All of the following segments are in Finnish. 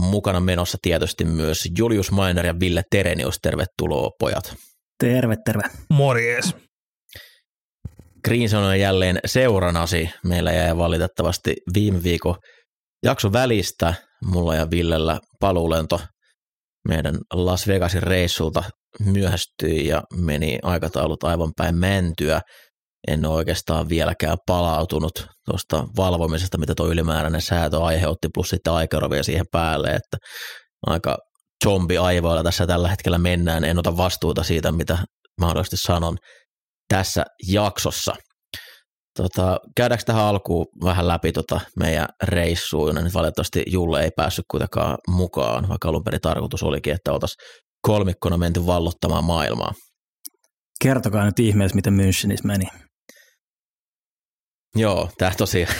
Mukana menossa tietysti myös Julius Mainer ja Ville Terenius. Tervetuloa pojat. Terve, terve. Morjes. Green Zone on jälleen seuranasi. Meillä jäi valitettavasti viime viikon jakso välistä. Mulla ja Villellä paluulento meidän Las Vegasin reissulta myöhästyi ja meni aikataulut aivan päin mentyä. En ole oikeastaan vieläkään palautunut tuosta valvomisesta, mitä tuo ylimääräinen säätö aiheutti, plus sitten aikarovia siihen päälle, että aika zombi-aivoilla tässä tällä hetkellä mennään. En ota vastuuta siitä, mitä mahdollisesti sanon tässä jaksossa. Tota, käydäänkö tähän alkuun vähän läpi tota meidän reissuun? Nyt valitettavasti Julle ei päässyt kuitenkaan mukaan, vaikka alun perin tarkoitus olikin, että oltaisiin kolmikkona menty vallottamaan maailmaa. Kertokaa nyt ihmeessä, miten Münchenissä meni. Joo, tämä tosiaan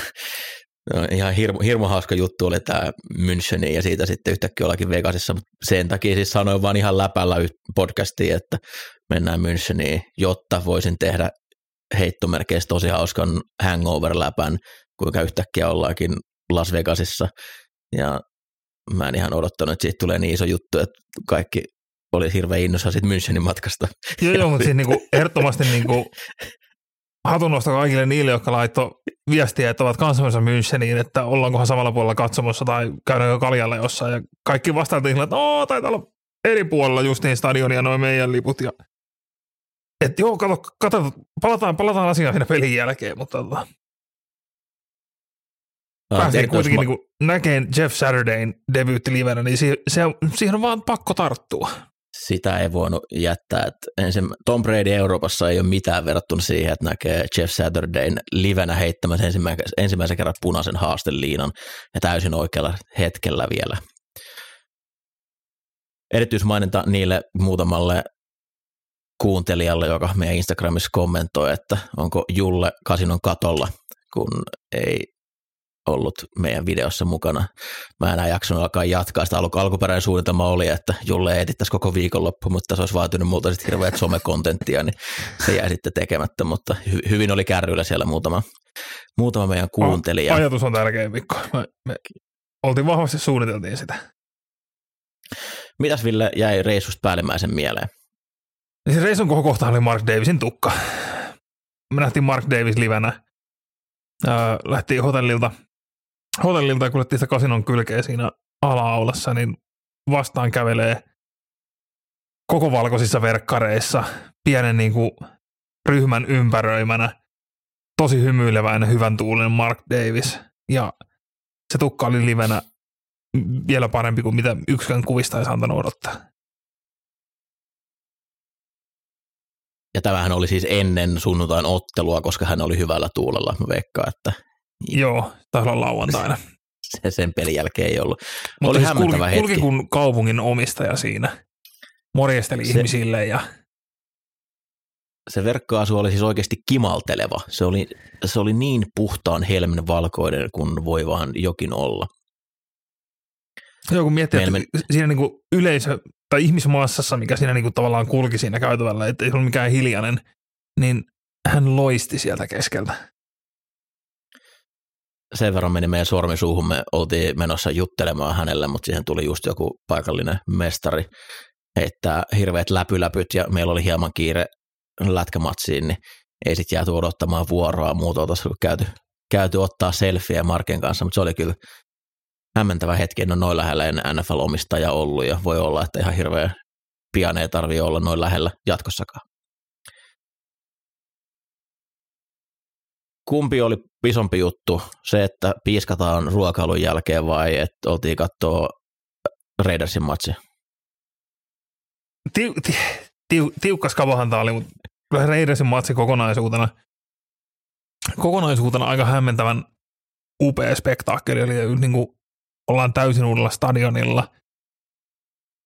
no, ihan hirmu, hirmu hauska juttu oli tämä Müncheni ja siitä sitten yhtäkkiä ollakin Vegasissa, mutta sen takia siis sanoin vaan ihan läpällä podcastiin, että mennään Müncheniin, jotta voisin tehdä heittomerkeissä tosi hauskan hangover-läpän, kuinka yhtäkkiä ollaankin Las Vegasissa ja mä en ihan odottanut, että siitä tulee niin iso juttu, että kaikki oli hirveän innossa siitä Münchenin matkasta. Joo, joo mutta siis niinku, ehdottomasti niinku, hatunnosta kaikille niille, jotka laittoi viestiä, että ovat kanssamassa Müncheniin, että ollaankohan samalla puolella katsomossa tai käydäänkö kaljalla jossain. Ja kaikki vastaantiin, että oo, taitaa olla eri puolella just niin stadionia noin meidän liput. Ja, että joo, kato, kato, palataan, palataan asiaan siinä pelin jälkeen, mutta tota, päästiin kuitenkin ma- niin näkeen Jeff Saturdayn debyytti livenä, niin se, se, siihen on vaan pakko tarttua. Sitä ei voinut jättää. Että ensin, Tom Brady Euroopassa ei ole mitään verrattuna siihen, että näkee Jeff Saturdayn livenä heittämässä ensimmäisen, ensimmäisen kerran punaisen haasteliinan ja täysin oikealla hetkellä vielä. Erityismaininta niille muutamalle kuuntelijalle, joka meidän Instagramissa kommentoi, että onko Julle kasinon katolla, kun ei ollut meidän videossa mukana. Mä enää jaksanut alkaa jatkaa. Sitä alku- alkuperäinen suunnitelma oli, että Julle edittäisi koko viikonloppu, mutta se olisi vaatinut multa sitten hirveät somekontenttia, niin se jäi sitten tekemättä, mutta hy- hyvin oli kärryillä siellä muutama, muutama meidän kuuntelija. Ajatus on tärkeä, Mikko. Me, me oltiin vahvasti suunniteltiin sitä. Mitäs Ville jäi reissusta päällimmäisen mieleen? Ja se reisun koko kohta oli Mark Davisin tukka. Me nähtiin Mark Davis livenä. Öö, lähtiin hotellilta, hotellilta ja kuljettiin sitä kasinon kylkeä siinä ala-aulassa, niin vastaan kävelee koko valkoisissa verkkareissa pienen niin kuin, ryhmän ympäröimänä tosi hymyileväinen hyvän tuulinen Mark Davis. Ja se tukka oli livenä vielä parempi kuin mitä yksikään kuvista olisi antanut odottaa. Ja tämähän oli siis ennen sunnuntain ottelua, koska hän oli hyvällä tuulella, mä veikkaan, että Joo, taisi olla lauantaina. se sen pelin jälkeen ei ollut. Mutta oli siis kulki, hetki. kulki kun kaupungin omistaja siinä. Morjesteli Se- ihmisille ja se verkkoasu oli siis oikeasti kimalteleva. Se oli, se oli niin puhtaan helmen valkoinen kuin voi vaan jokin olla. joo, kun miettii, että Meillä siinä niinku yleisö tai ihmismassassa, mikä siinä niinku tavallaan kulki siinä käytävällä, että ei ollut mikään hiljainen, niin hän loisti sieltä keskeltä. Sen verran meni meidän sormi suuhun, me oltiin menossa juttelemaan hänelle, mutta siihen tuli just joku paikallinen mestari heittää hirveät läpyläpyt ja meillä oli hieman kiire lätkämatsiin, niin ei sitten jääty odottamaan vuoroa muuta. Oltaisiin käyty, käyty ottaa selfieä Marken kanssa, mutta se oli kyllä hämmentävä hetki, en ole noin lähellä en NFL-omistaja ollut ja voi olla, että ihan hirveän pian ei tarvitse olla noin lähellä jatkossakaan. Kumpi oli isompi juttu, se, että piiskataan ruokailun jälkeen vai että oltiin katsoa Raidersin matsi? Tiu, ti, tiu, tiukkas kavahan tämä oli, mutta Raidersin matsi kokonaisuutena, kokonaisuutena aika hämmentävän upea spektaakkeli. Eli niin kuin ollaan täysin uudella stadionilla.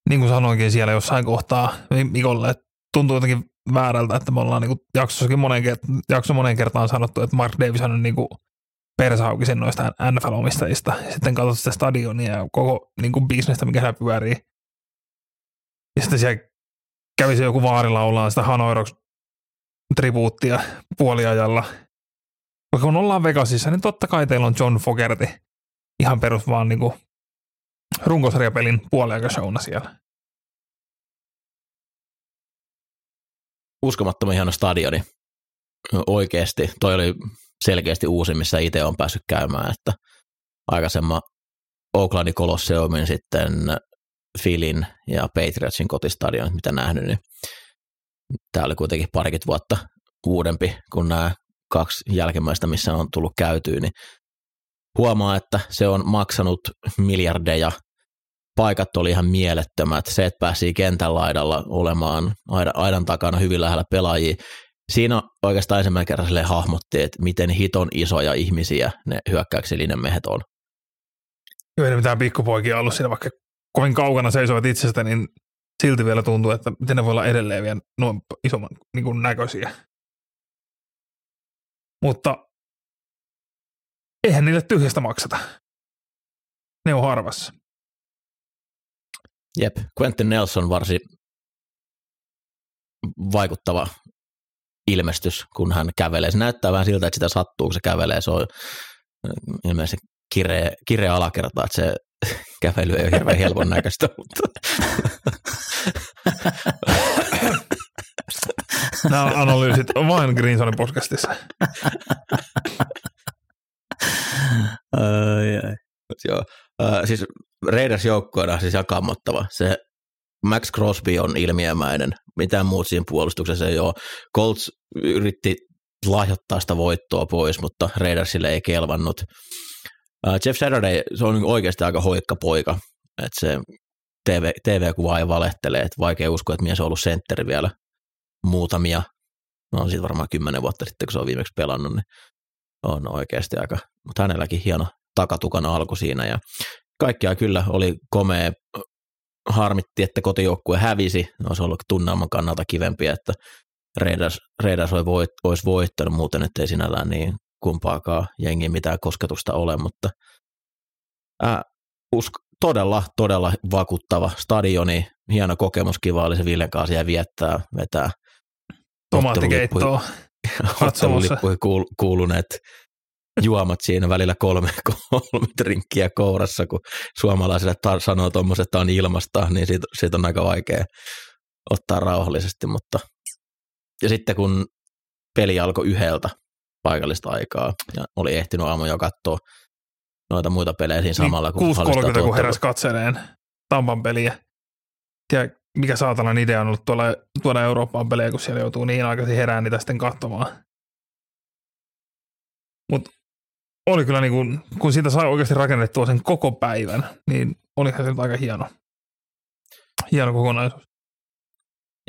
Niin kuin sanoinkin siellä jossain kohtaa Mikolle, että tuntuu jotenkin väärältä, että me ollaan niinku jaksossakin monen, jakso monen kertaan sanottu, että Mark Davis on niinku persahaukisin noista NFL-omistajista. Sitten katsot sitä stadionia ja koko niinku bisnestä, mikä siellä pyörii. Ja sitten siellä kävisi joku vaarilaulaa sitä Hanoiroks tribuuttia puoliajalla. Vaikka kun ollaan Vegasissa, niin totta kai teillä on John Fogerty ihan perus vaan niinku runkosarjapelin puoliaikashowna siellä. Uskomattoman hieno stadioni. Oikeasti. Toi oli selkeästi uusi, missä itse on päässyt käymään, että aikaisemman Oaklandin Colosseumin sitten Filin ja Patriotsin kotistadion, mitä nähnyt, niin tämä oli kuitenkin parikymmentä vuotta uudempi kuin nämä kaksi jälkimmäistä, missä on tullut käytyä, niin huomaa, että se on maksanut miljardeja. Paikat oli ihan mielettömät. Se, että pääsi kentän laidalla olemaan aidan, aidan takana hyvin lähellä pelaajia. Siinä oikeastaan ensimmäinen kerran sille hahmotti, että miten hiton isoja ihmisiä ne hyökkäyksellinen mehet on. Joo, ei mitään pikkupoikia ollut siinä, vaikka kovin kaukana seisovat itsestä, niin silti vielä tuntuu, että miten ne voi olla edelleen vielä noin isomman niin kuin näköisiä. Mutta eihän niille tyhjästä makseta. Ne on harvassa. Jep, Quentin Nelson varsin vaikuttava ilmestys, kun hän kävelee. Se näyttää vähän siltä, että sitä sattuu, kun se kävelee. Se on ilmeisesti kireä, kireä alakerta, että se kävely ei ole hirveän helpon näköistä. Mutta. Nämä on analyysit vain Greensonin podcastissa. ai, ai. Joo. Uh, siis Raiders joukkoina siis ihan kammottava. Se Max Crosby on ilmiömäinen. Mitään muut siinä puolustuksessa ei ole. Colts yritti lahjoittaa sitä voittoa pois, mutta Raidersille ei kelvannut. Uh, Jeff Saturday, se on oikeasti aika hoikka poika. Että se TV, TV-kuva ei valehtele, että vaikea uskoa, että mies on ollut sentteri vielä muutamia, no on siitä varmaan kymmenen vuotta sitten, kun se on viimeksi pelannut, niin on oikeasti aika, mutta hänelläkin hieno takatukana alku siinä ja kaikkia kyllä oli komea, harmitti, että kotijoukkue hävisi, olisi ollut tunnelman kannalta kivempiä, että Raiders, Raiders olisi voittanut. Muuten, ettei sinällään niin kumpaakaan jengi mitään kosketusta ole, mutta ää, usk, todella, todella vakuuttava stadioni, hieno kokemus, kiva oli se Villen kanssa ja viettää, vetää tomaattikeittoa ottelulippuihin kuuluneet juomat siinä välillä kolme, kolme trinkkiä kourassa, kun suomalaisille tar- sanoo tuommoiset, että on ilmasta, niin siitä, siitä on aika vaikea ottaa rauhallisesti, mutta ja sitten kun peli alkoi yhdeltä paikallista aikaa ja oli ehtinyt aamu jo katsoa noita muita pelejä siinä niin, samalla. Kun 6.30 kun heräsi katseleen Tampan peliä. Ja mikä saatanan idea on ollut tuolla, tuoda Eurooppaan pelejä, kun siellä joutuu niin aikaisin herään niitä sitten katsomaan. Mutta oli kyllä niin kuin, kun siitä sai oikeasti rakennettua sen koko päivän, niin olihan se aika hieno, hieno kokonaisuus.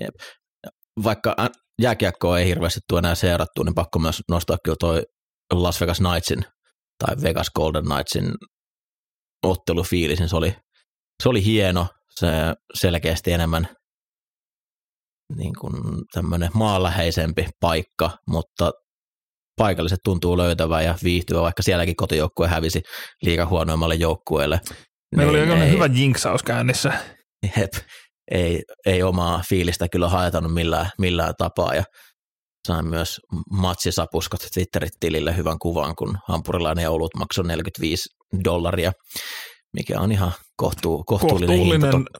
Jep. Vaikka jääkiekkoa ei hirveästi tuo enää seurattu, niin pakko myös nostaa kyllä toi Las Vegas Knightsin tai Vegas Golden Knightsin ottelufiilis, niin se oli, se oli hieno, se selkeästi enemmän niin kuin tämmöinen maanläheisempi paikka, mutta paikalliset tuntuu löytävää ja viihtyvä, vaikka sielläkin kotijoukkue hävisi liikaa huonoimmalle joukkueelle. Meillä niin, oli ei, hyvä jinksaus käynnissä. Jep, ei, ei omaa fiilistä kyllä haetanut millään, millään tapaa ja sain myös matsisapuskot Twitterit-tilille hyvän kuvan, kun hampurilainen ja olut maksoi 45 dollaria, mikä on ihan kohtuu, kohtuullinen, kohtuullinen hinta.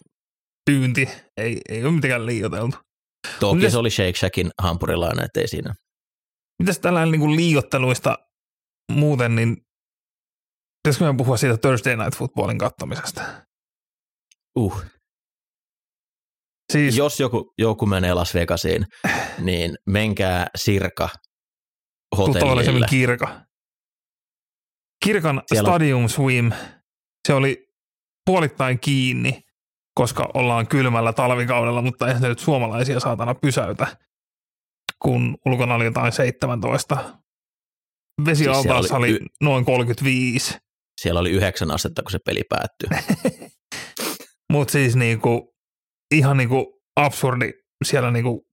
pyynti, ei, ei ole mitenkään liioiteltu. Toki se oli Shake Shackin hampurilainen, ettei siinä. Mitäs tällainen niin liiotteluista muuten, niin pitäisikö me puhua siitä Thursday Night Footballin kattomisesta? Uh, Siis, Jos joku, joku menee Las Vegasiin, niin menkää Sirka hotellille. Kirka. Kirkan Siellä... Stadium Swim, se oli puolittain kiinni, koska ollaan kylmällä talvikaudella, mutta eihän se nyt suomalaisia saatana pysäytä, kun ulkona oli jotain 17. Vesialtaassa siis oli, oli y- noin 35. Siellä oli yhdeksän astetta, kun se peli päättyi. Mutta siis niinku, ihan niinku absurdi siellä niinku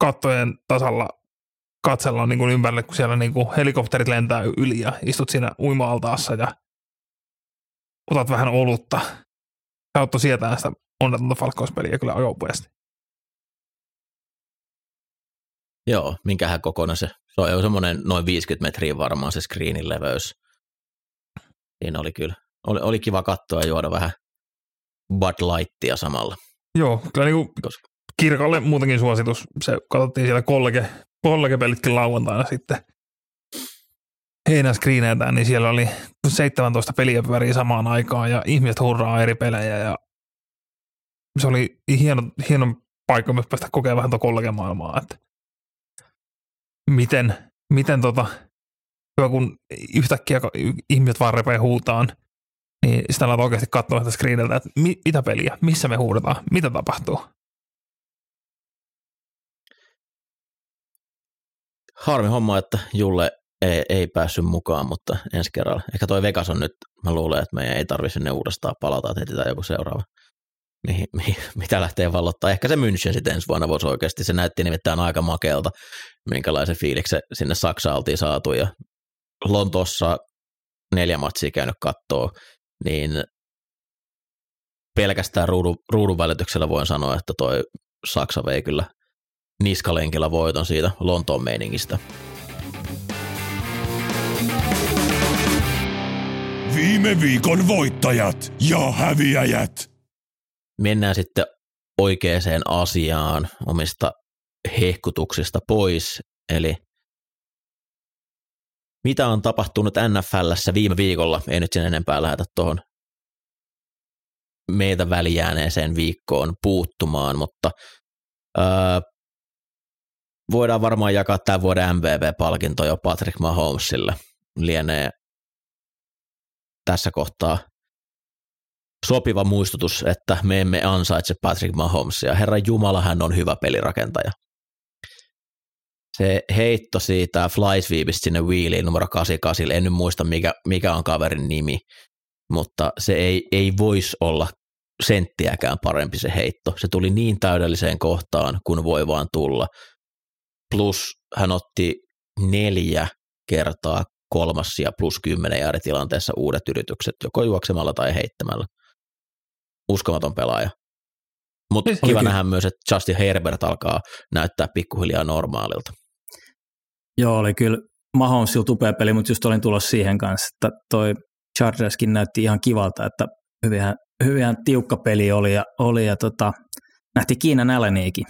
kattojen tasalla katsella niin kuin ympärille, kun siellä niin kuin helikopterit lentää yli ja istut siinä uima-altaassa ja otat vähän olutta. Sä oot sietään sitä onnetonta falkkauspeliä kyllä ajopuesti. Joo, minkähän kokoinen se. Se on semmoinen noin 50 metriä varmaan se screenin leveys. Siinä oli kyllä, oli, oli kiva katsoa ja juoda vähän Bud Lightia samalla. Joo, kyllä niin kuin kirkolle muutenkin suositus. Se katsottiin siellä kollege, kollegepelitkin lauantaina sitten heinäskriineetään, niin siellä oli 17 peliä pyörii samaan aikaan ja ihmiset hurraa eri pelejä ja se oli hieno, hieno paikka myös päästä kokemaan vähän tuota kollegemaailmaa, että miten, miten tota, kun yhtäkkiä ihmiset vaan repee huutaan, niin sitä alat oikeasti katsoa sitä screeniltä, että mi, mitä peliä, missä me huudetaan, mitä tapahtuu. Harmi homma, että Julle ei, ei päässyt mukaan, mutta ensi kerralla. Ehkä toi Vegas on nyt, mä luulen, että meidän ei tarvitse sinne uudestaan palata, että etsitään joku seuraava, mihin, mihin, mitä lähtee vallottaa. Ehkä se München sitten ensi vuonna voisi oikeasti, se näytti nimittäin aika makealta, minkälaisen fiiliksen sinne Saksaan oltiin saatu ja Lontossa neljä matsia käynyt kattoo, niin pelkästään ruudun, ruudun välityksellä voin sanoa, että toi Saksa vei kyllä niskalenkillä voiton siitä Lontoon meiningistä. Viime viikon voittajat ja häviäjät. Mennään sitten oikeaan asiaan omista hehkutuksista pois, eli mitä on tapahtunut NFLssä viime viikolla, ei nyt sen enempää lähetä tuohon meitä välijääneeseen viikkoon puuttumaan, mutta öö, voidaan varmaan jakaa tämän vuoden MVP-palkinto jo Patrick Mahomesille. Lienee tässä kohtaa sopiva muistutus, että me emme ansaitse Patrick Mahomesia. Herra Jumala, hän on hyvä pelirakentaja. Se heitto siitä fly sweepistä sinne wheeliin numero 88, en nyt muista mikä, mikä on kaverin nimi, mutta se ei, ei voisi olla senttiäkään parempi se heitto. Se tuli niin täydelliseen kohtaan, kun voi vaan tulla. Plus hän otti neljä kertaa kolmas ja plus kymmenen tilanteessa uudet yritykset, joko juoksemalla tai heittämällä. Uskomaton pelaaja. Mutta kiva nähdä myös, että Justin Herbert alkaa näyttää pikkuhiljaa normaalilta. Joo, oli kyllä Mahomesilla tupea peli, mutta just olin tulossa siihen kanssa, että toi Chargerskin näytti ihan kivalta, että hyvinhän, hyvinhän tiukka peli oli ja, oli ja tota, nähtiin Kiinan Alleniikin.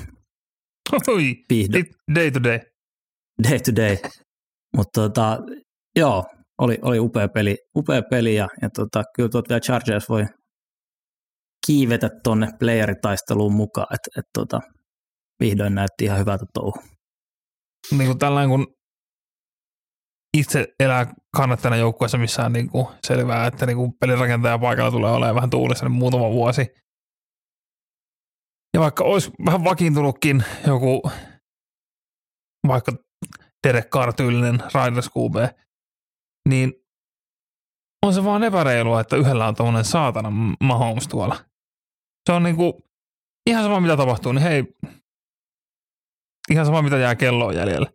Oi, day to day. Day to day. Mutta tota, joo, oli, oli upea peli, upea peli ja, ja tota, kyllä tuot vielä Chargers voi kiivetä tuonne playeritaisteluun mukaan, että et, tota, vihdoin näytti ihan hyvältä touhu. Niin kuin tällainen, kun itse elää kannattajana joukkueessa, missä on niin kuin selvää, että niin kuin pelirakentaja paikalla tulee olemaan vähän tuulissa niin muutama vuosi. Ja vaikka olisi vähän vakiintunutkin joku vaikka Derek Carr-tyylinen Riders QB, niin on se vaan epäreilua, että yhdellä on tuommoinen saatana Mahomes tuolla. Se on niinku, ihan sama mitä tapahtuu, niin hei, ihan sama mitä jää kelloon jäljellä.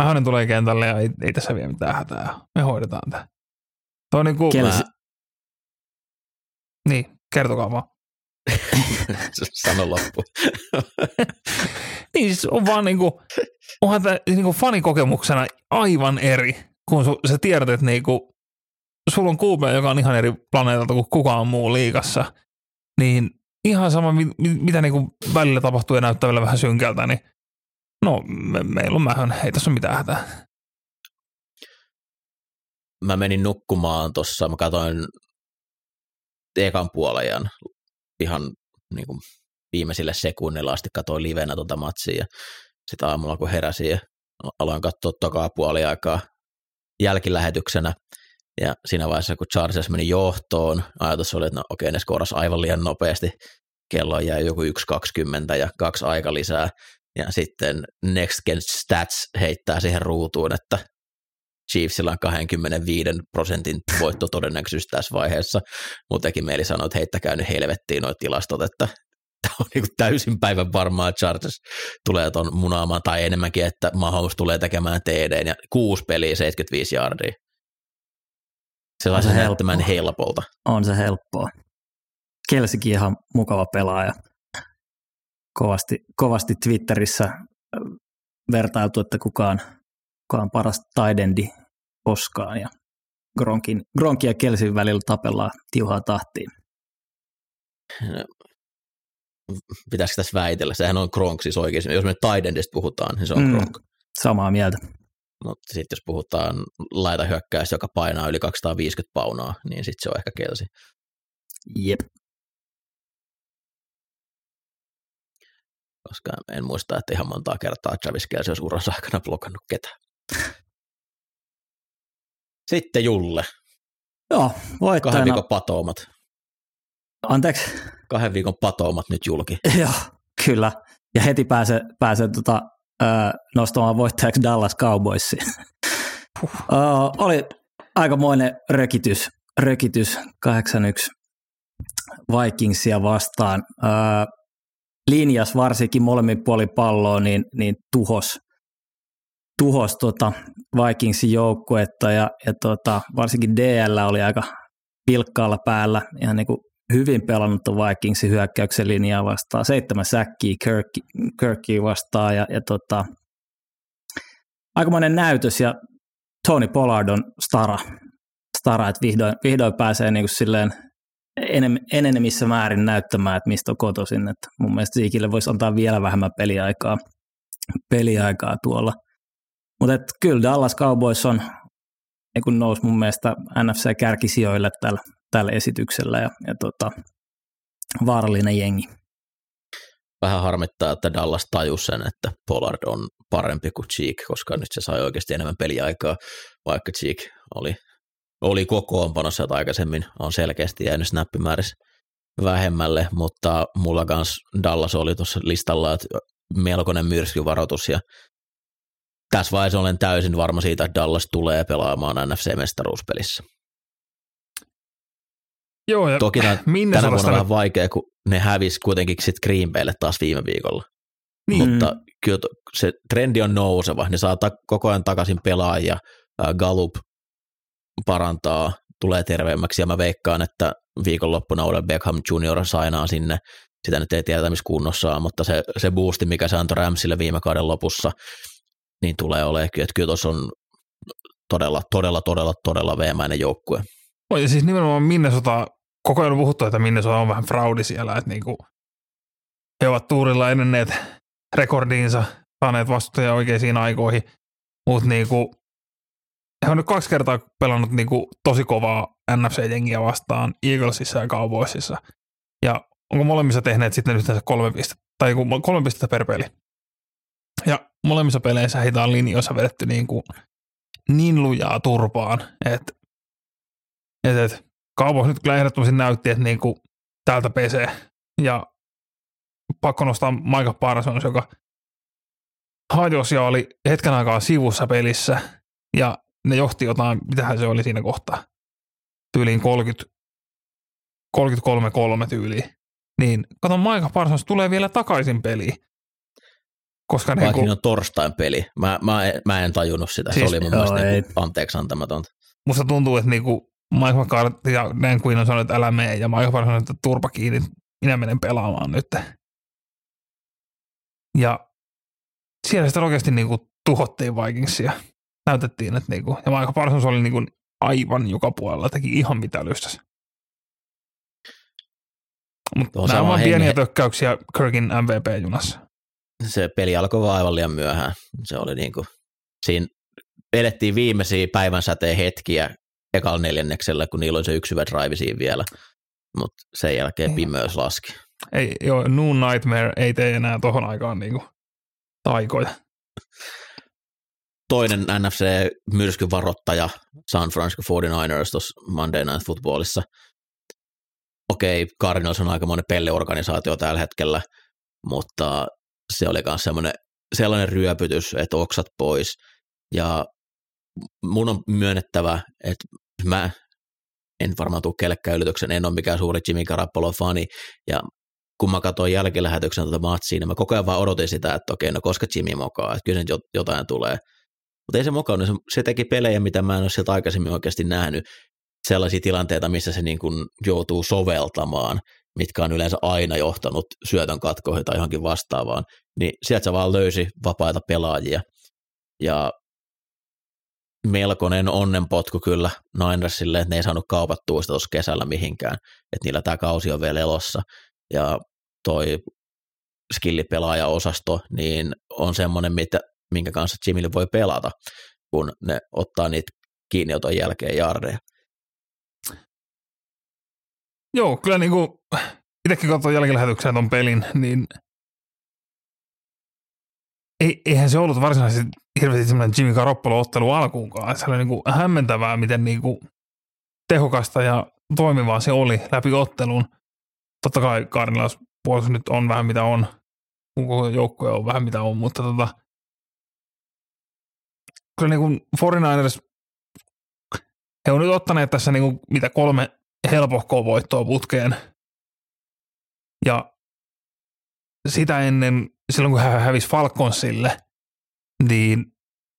Mähönen tulee kentälle ja ei, ei tässä vielä mitään hätää. Me hoidetaan tämä. Tuo on niinku, Kels... mä... Niin, kertokaa vaan. Sano loppu. niin siis on vaan niinku, onhan tämä niinku fanikokemuksena aivan eri, kun su, sä tiedät, että niinku, sulla on kuume, joka on ihan eri planeetalta kuin kukaan muu liikassa, niin ihan sama, mit, mitä niinku välillä tapahtuu ja näyttää vielä vähän synkältä, niin no me, meillä on vähän, ei tässä ole mitään hätää. Mä menin nukkumaan tuossa, mä katsoin ekan puolejan ihan niin kuin viimeisille sekunnilla asti katsoin livenä tuota matsia ja sitten aamulla kun heräsin ja aloin katsoa tokaa puoliaikaa jälkilähetyksenä ja siinä vaiheessa kun Chargers meni johtoon, ajatus oli, että no okei, ne skoras aivan liian nopeasti, kello jäi joku 1.20 ja kaksi aika lisää. Ja sitten Next Gen Stats heittää siihen ruutuun, että Chiefsillä on 25 prosentin voittotodennäköisyys tässä vaiheessa, teki mieli sanoa, että heittäkää nyt helvettiin nuo tilastot, että on niin täysin päivän varmaa, että Chargers tulee tuon munaamaan, tai enemmänkin, että Mahomes tulee tekemään TD ja kuusi peliä, 75 yardia. Sellaisen näyttämään helpolta. On se helppoa. Kelsikin ihan mukava pelaaja. Kovasti, kovasti Twitterissä vertailtu, että kukaan, kukaan paras taidendi koskaan. Ja Gronkin, Gronkin ja Kelsin välillä tapellaan tiuhaa tahtiin. Pitäisikö tässä väitellä? Sehän on Gronk siis oikein. Jos me taidendista puhutaan, niin se on mm, Gronk. Samaa mieltä. Mutta sitten jos puhutaan laita hyökkäys, joka painaa yli 250 paunaa, niin sitten se on ehkä Kelsi. Jep. Koska en muista, että ihan montaa kertaa Travis Kelsi olisi uransa aikana blokannut ketään. Sitten Julle. Joo, voittajana. Kahden viikon patoumat. Anteeksi? Kahden viikon patoumat nyt julki. Joo, kyllä. Ja heti pääsee, pääsee tota, nostamaan voittajaksi Dallas Cowboysi. uh, oli aikamoinen rökitys, rökitys 8-1 Vikingsia vastaan. Uh, linjas varsinkin molemmin puolin palloa, niin, niin tuhos, tuhos tota Vikingsin joukkuetta ja, ja tota, varsinkin DL oli aika pilkkaalla päällä, ihan niin kuin hyvin pelannut Vikingsin hyökkäyksen linjaa vastaan, seitsemän säkkiä Kirky vastaan ja, ja tota, aikamoinen näytös ja Tony Pollard on stara, stara että vihdoin, vihdoin pääsee niin kuin silleen enem, määrin näyttämään, että mistä on kotoisin. Että mun mielestä Siikille voisi antaa vielä vähemmän peliaikaa, peliaikaa tuolla. Mutta kyllä Dallas Cowboys on niin nousi mun mielestä NFC-kärkisijoille tällä, tällä esityksellä ja, ja tota, vaarallinen jengi. Vähän harmittaa, että Dallas tajus sen, että Pollard on parempi kuin Cheek, koska nyt se sai oikeasti enemmän peliaikaa, vaikka Cheek oli, oli kokoonpanossa, että aikaisemmin on selkeästi jäänyt snappimäärissä vähemmälle, mutta mulla kans Dallas oli tuossa listalla, että melkoinen myrskyvaroitus ja tässä vaiheessa olen täysin varma siitä, että Dallas tulee pelaamaan NFC-mestaruuspelissä. Joo, ja Toki tämän, minne tänä vuonna vähän vaikea, kun ne hävisi kuitenkin sitten Green Baylle taas viime viikolla. Niin. Mutta kyllä se trendi on nouseva. Ne saa ta- koko ajan takaisin pelaajia. Gallup parantaa, tulee terveemmäksi ja mä veikkaan, että viikonloppuna Odell Beckham Jr. sainaa sinne. Sitä nyt ei tiedetä, missä kunnossa on, mutta se, se boosti, mikä se antoi Ramsille viime kauden lopussa, niin tulee olemaan, että kyllä tuossa on todella, todella, todella, todella veemäinen joukkue. Oh, ja siis nimenomaan Minnesota, koko ajan on puhuttu, että Minnesota on vähän fraudi siellä, että niinku, he ovat tuurilla edenneet rekordiinsa, saaneet vastuuja oikeisiin aikoihin, mutta niinku, he on nyt kaksi kertaa pelannut niinku tosi kovaa NFC-jengiä vastaan Eaglesissa ja Cowboysissa. Ja onko molemmissa tehneet sitten yhteensä kolme pistettä, tai kolme pistettä per peli. Ja molemmissa peleissä heitä on linjoissa vedetty niin, kuin niin lujaa turpaan, että et, et, Cowboys nyt kyllä ehdottomasti näytti, että niin kuin täältä pesee. Ja pakko nostaa Micah Parsons, joka hajosi ja oli hetken aikaa sivussa pelissä ja ne johti jotain, mitähän se oli siinä kohtaa, tyyliin 30, 33-3 tyyliin. Niin kato, Micah Parsons tulee vielä takaisin peliin. Koska Vaikka niin kuin, on torstain peli. Mä, mä, en, mä en tajunnut sitä. Siis, se oli mun joo, mielestä niin anteeksi antamatonta. Musta tuntuu, että niinku Mike McCarthy ja Dan Quinn on sanonut, että älä mene, ja Mike McCarthy että turpa kiinni, minä menen pelaamaan nyt. Ja siellä sitten oikeasti niinku tuhottiin Vikingsia. Näytettiin, että niinku, ja Mike Parsons oli niinku aivan joka puolella, teki ihan mitä lystäsi. Mutta nämä on pieniä tökkäyksiä Kirkin MVP-junassa se peli alkoi vaan aivan liian myöhään. Se oli niin kuin, siinä elettiin viimeisiä päivän säteen hetkiä ekalla neljänneksellä, kun niillä oli se yksi hyvä drive siinä vielä, mutta sen jälkeen ei. pimeys laski. Ei, joo, Noon Nightmare ei tee enää tohon aikaan niin kuin taikoja. Toinen NFC-myrskyvaroittaja San Francisco 49ers tuossa Monday Night Footballissa. Okei, Cardinals on aikamoinen pelleorganisaatio tällä hetkellä, mutta se oli myös sellainen, sellainen ryöpytys, että oksat pois. Ja mun on myönnettävä, että mä en varmaan tule kellekään yllätyksen, en ole mikään suuri Jimmy Garoppolo-fani, ja kun mä katsoin jälkilähetyksen tätä matsia, niin mä koko ajan vaan odotin sitä, että okei, no koska Jimmy mokaa, että kyllä jotain tulee. Mutta ei se mokannut, se, se teki pelejä, mitä mä en ole sieltä aikaisemmin oikeasti nähnyt, sellaisia tilanteita, missä se niin kuin joutuu soveltamaan, mitkä on yleensä aina johtanut syötön katkoihin tai johonkin vastaavaan, niin sieltä se vaan löysi vapaita pelaajia. Ja melkoinen onnenpotku kyllä Ninersille, että ne ei saanut kaupattua sitä tuossa kesällä mihinkään, että niillä tämä kausi on vielä elossa. Ja toi skillipelaaja-osasto, niin on semmoinen, mitä, minkä kanssa Jimille voi pelata, kun ne ottaa niitä kiinnioton jälkeen jardeja. Joo, kyllä niin kuin itsekin katsoin jälkilähetykseen ton pelin, niin ei, eihän se ollut varsinaisesti hirveästi semmoinen Jimmy Garoppolo-ottelu alkuunkaan. Se oli niin kuin hämmentävää, miten niin kuin tehokasta ja toimivaa se oli läpi ottelun. Totta kai Cardinals puolustus nyt on vähän mitä on, koko joukkue on vähän mitä on, mutta tota, kyllä niin kuin 49ers, he on nyt ottaneet tässä niin kuin mitä kolme helpohkoa voittoa putkeen. Ja sitä ennen, silloin kun hän hävisi Falconsille, niin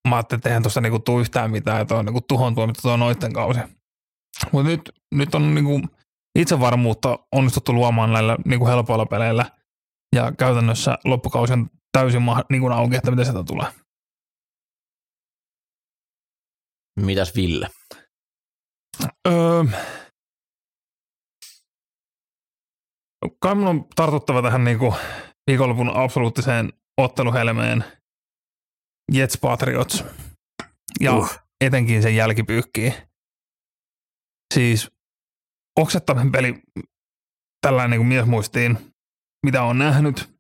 mä ajattelin, että eihän tuosta niinku tule yhtään mitään, että on niinku tuhon tuomittu tuo noitten kausi. Mutta nyt, nyt on niinku itsevarmuutta onnistuttu luomaan näillä niinku helpoilla peleillä, ja käytännössä loppukausi on täysin ma- niinku auki, että miten sieltä tulee. Mitäs Ville? Öö, kai mun on tartuttava tähän niinku viikonlopun absoluuttiseen otteluhelmeen Jets Patriots ja uh. etenkin sen jälkipyykkiin. Siis oksettavan peli tällainen niin kuin miesmuistiin, mitä on nähnyt.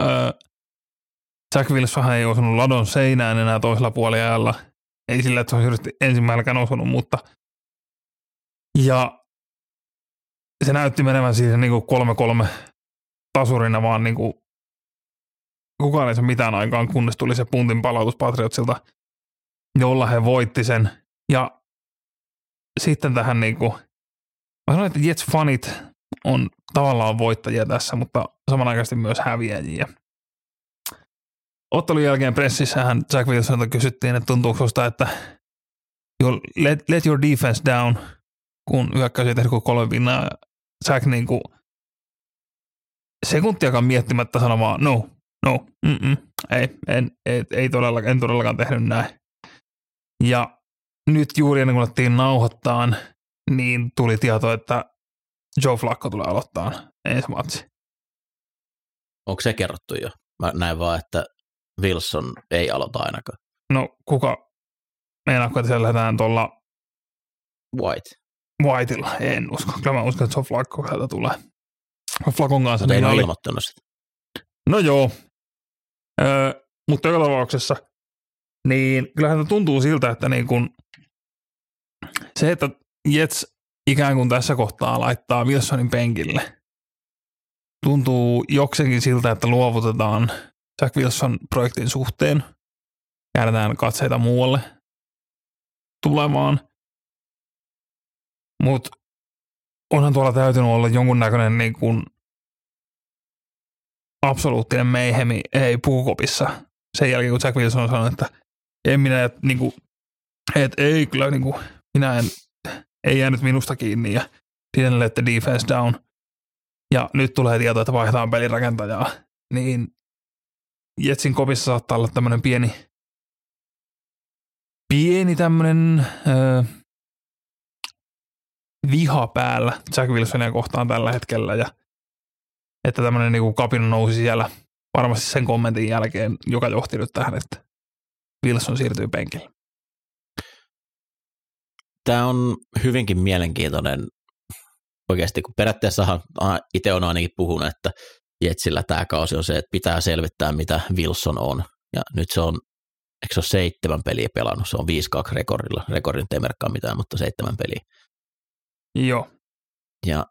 Öö, Jack Wilson ei osunut ladon seinään enää toisella puoliajalla. Ei sillä, että se olisi ensimmäiselläkään osunut, mutta ja se näytti menevän siihen niin kuin 3-3 tasurina vaan niin kuin kukaan ei saa mitään aikaan, kunnes tuli se puntin palautus Patriotsilta, jolla he voitti sen. Ja sitten tähän niin kuin, mä sanoin, että Jets-fanit on tavallaan voittajia tässä, mutta samanaikaisesti myös häviäjiä. Ottelun jälkeen pressissähän Jack Wilsonilta kysyttiin, että tuntuuko susta, että let, let your defense down, kun hyökkäys kuin kolme pinnaa. Jack niin kuin sekuntiakaan miettimättä sanomaan, no, no, mm-mm, ei, en, ei, ei todellakaan, en todellakaan tehnyt näin. Ja nyt juuri ennen kuin alettiin nauhoittaa, niin tuli tieto, että Joe Flacco tulee aloittaa ensi matsi. Onko se kerrottu jo? Mä näin vaan, että Wilson ei aloita ainakaan. No kuka meinaako, että siellä lähdetään tuolla White. Whiteilla? En usko. Kyllä mä uskon, että Joe Flacco sieltä tulee. Flacon kanssa. Niin ole oli, ilmoittanut sitä. No joo, öö, mutta joka tapauksessa, niin kyllähän tuntuu siltä, että niin kun se, että Jets ikään kuin tässä kohtaa laittaa Wilsonin penkille, tuntuu jokseenkin siltä, että luovutetaan Jack Wilson projektin suhteen, käännetään katseita muualle tulemaan, mutta onhan tuolla täytynyt olla jonkunnäköinen niin kuin absoluuttinen meihemi ei puukopissa. Sen jälkeen, kun Jack Wilson sanoi, että en minä, niin kuin, että ei kyllä, niin kuin, minä en, ei jäänyt minusta kiinni. Ja let the defense down. Ja nyt tulee tieto, että vaihdetaan pelirakentajaa, niin Jetsin kopissa saattaa olla tämmöinen pieni, pieni tämmöinen öö, viha päällä Jack Wilsonia kohtaan tällä hetkellä ja että tämmöinen niin kapina nousi siellä varmasti sen kommentin jälkeen, joka johti nyt tähän, että Wilson siirtyy penkille. Tämä on hyvinkin mielenkiintoinen oikeasti, kun periaatteessa itse on ainakin puhunut, että Jetsillä tämä kausi on se, että pitää selvittää, mitä Wilson on. Ja nyt se on, eikö se ole seitsemän peliä pelannut, se on 5-2 rekordilla. Rekordin ei merkkaa mitään, mutta seitsemän peliä. Joo. Ja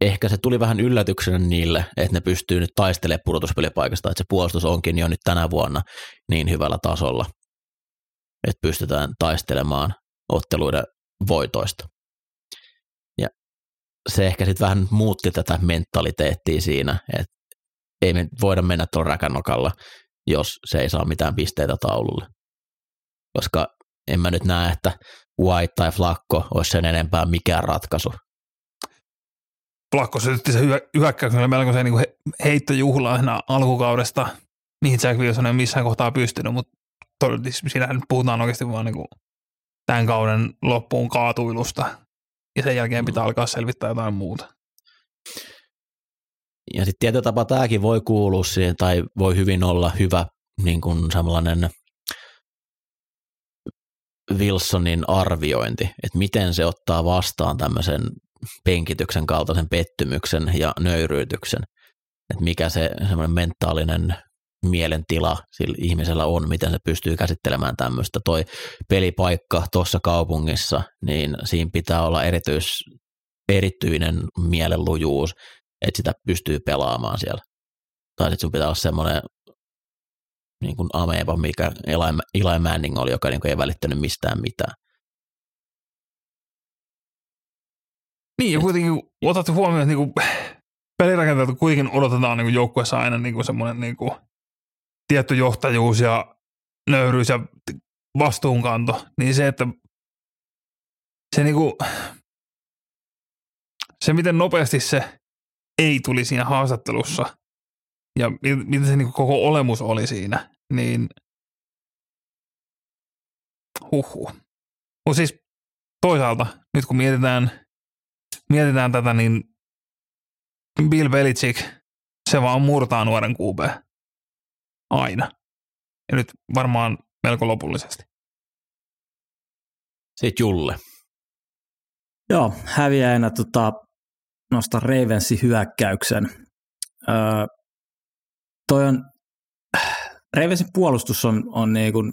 ehkä se tuli vähän yllätyksenä niille, että ne pystyy nyt taistelemaan pudotuspelipaikasta, että se puolustus onkin jo nyt tänä vuonna niin hyvällä tasolla, että pystytään taistelemaan otteluiden voitoista. Ja se ehkä sitten vähän muutti tätä mentaliteettia siinä, että ei me voida mennä tuolla räkänokalla, jos se ei saa mitään pisteitä taululle. Koska en mä nyt näe, että White tai Flakko olisi sen enempää mikään ratkaisu. Flakko sytytti se hyökkäyksellä melkoisen niin heittojuhlaa alkukaudesta, mihin Jack Wilson ei missään kohtaa pystynyt, mutta siinähän puhutaan oikeasti vaan niin kuin tämän kauden loppuun kaatuilusta, ja sen jälkeen pitää alkaa selvittää jotain muuta. Ja sitten tietyllä tapaa tämäkin voi kuulua siihen, tai voi hyvin olla hyvä niin kuin sellainen Wilsonin arviointi, että miten se ottaa vastaan tämmöisen penkityksen kaltaisen pettymyksen ja nöyryytyksen, että mikä se semmoinen mentaalinen mielentila sillä ihmisellä on, miten se pystyy käsittelemään tämmöistä. Toi pelipaikka tuossa kaupungissa, niin siinä pitää olla erityis, erityinen mielenlujuus, että sitä pystyy pelaamaan siellä. Tai sitten sun pitää olla semmoinen niin kuin ameba, mikä Eli Manning oli, joka niin kuin ei välittänyt mistään mitään. Niin, ja kuitenkin otat huomioon, että niin pelirakenteelta kuitenkin odotetaan niin joukkueessa aina niin kuin semmoinen niin kuin tietty johtajuus ja nöyryys ja vastuunkanto, niin se, että se, niin kuin, se miten nopeasti se ei tuli siinä haastattelussa ja miten se niin kuin koko olemus oli siinä, niin huhu. Mutta siis toisaalta, nyt kun mietitään, mietitään tätä, niin Bill Belichick, se vaan murtaa nuoren QB. Aina. Ja nyt varmaan melko lopullisesti. Sitten Julle. Joo, häviäjänä tota, nostaa Ravensin hyökkäyksen. Öö, toi on, Ravensin puolustus on, on niin kuin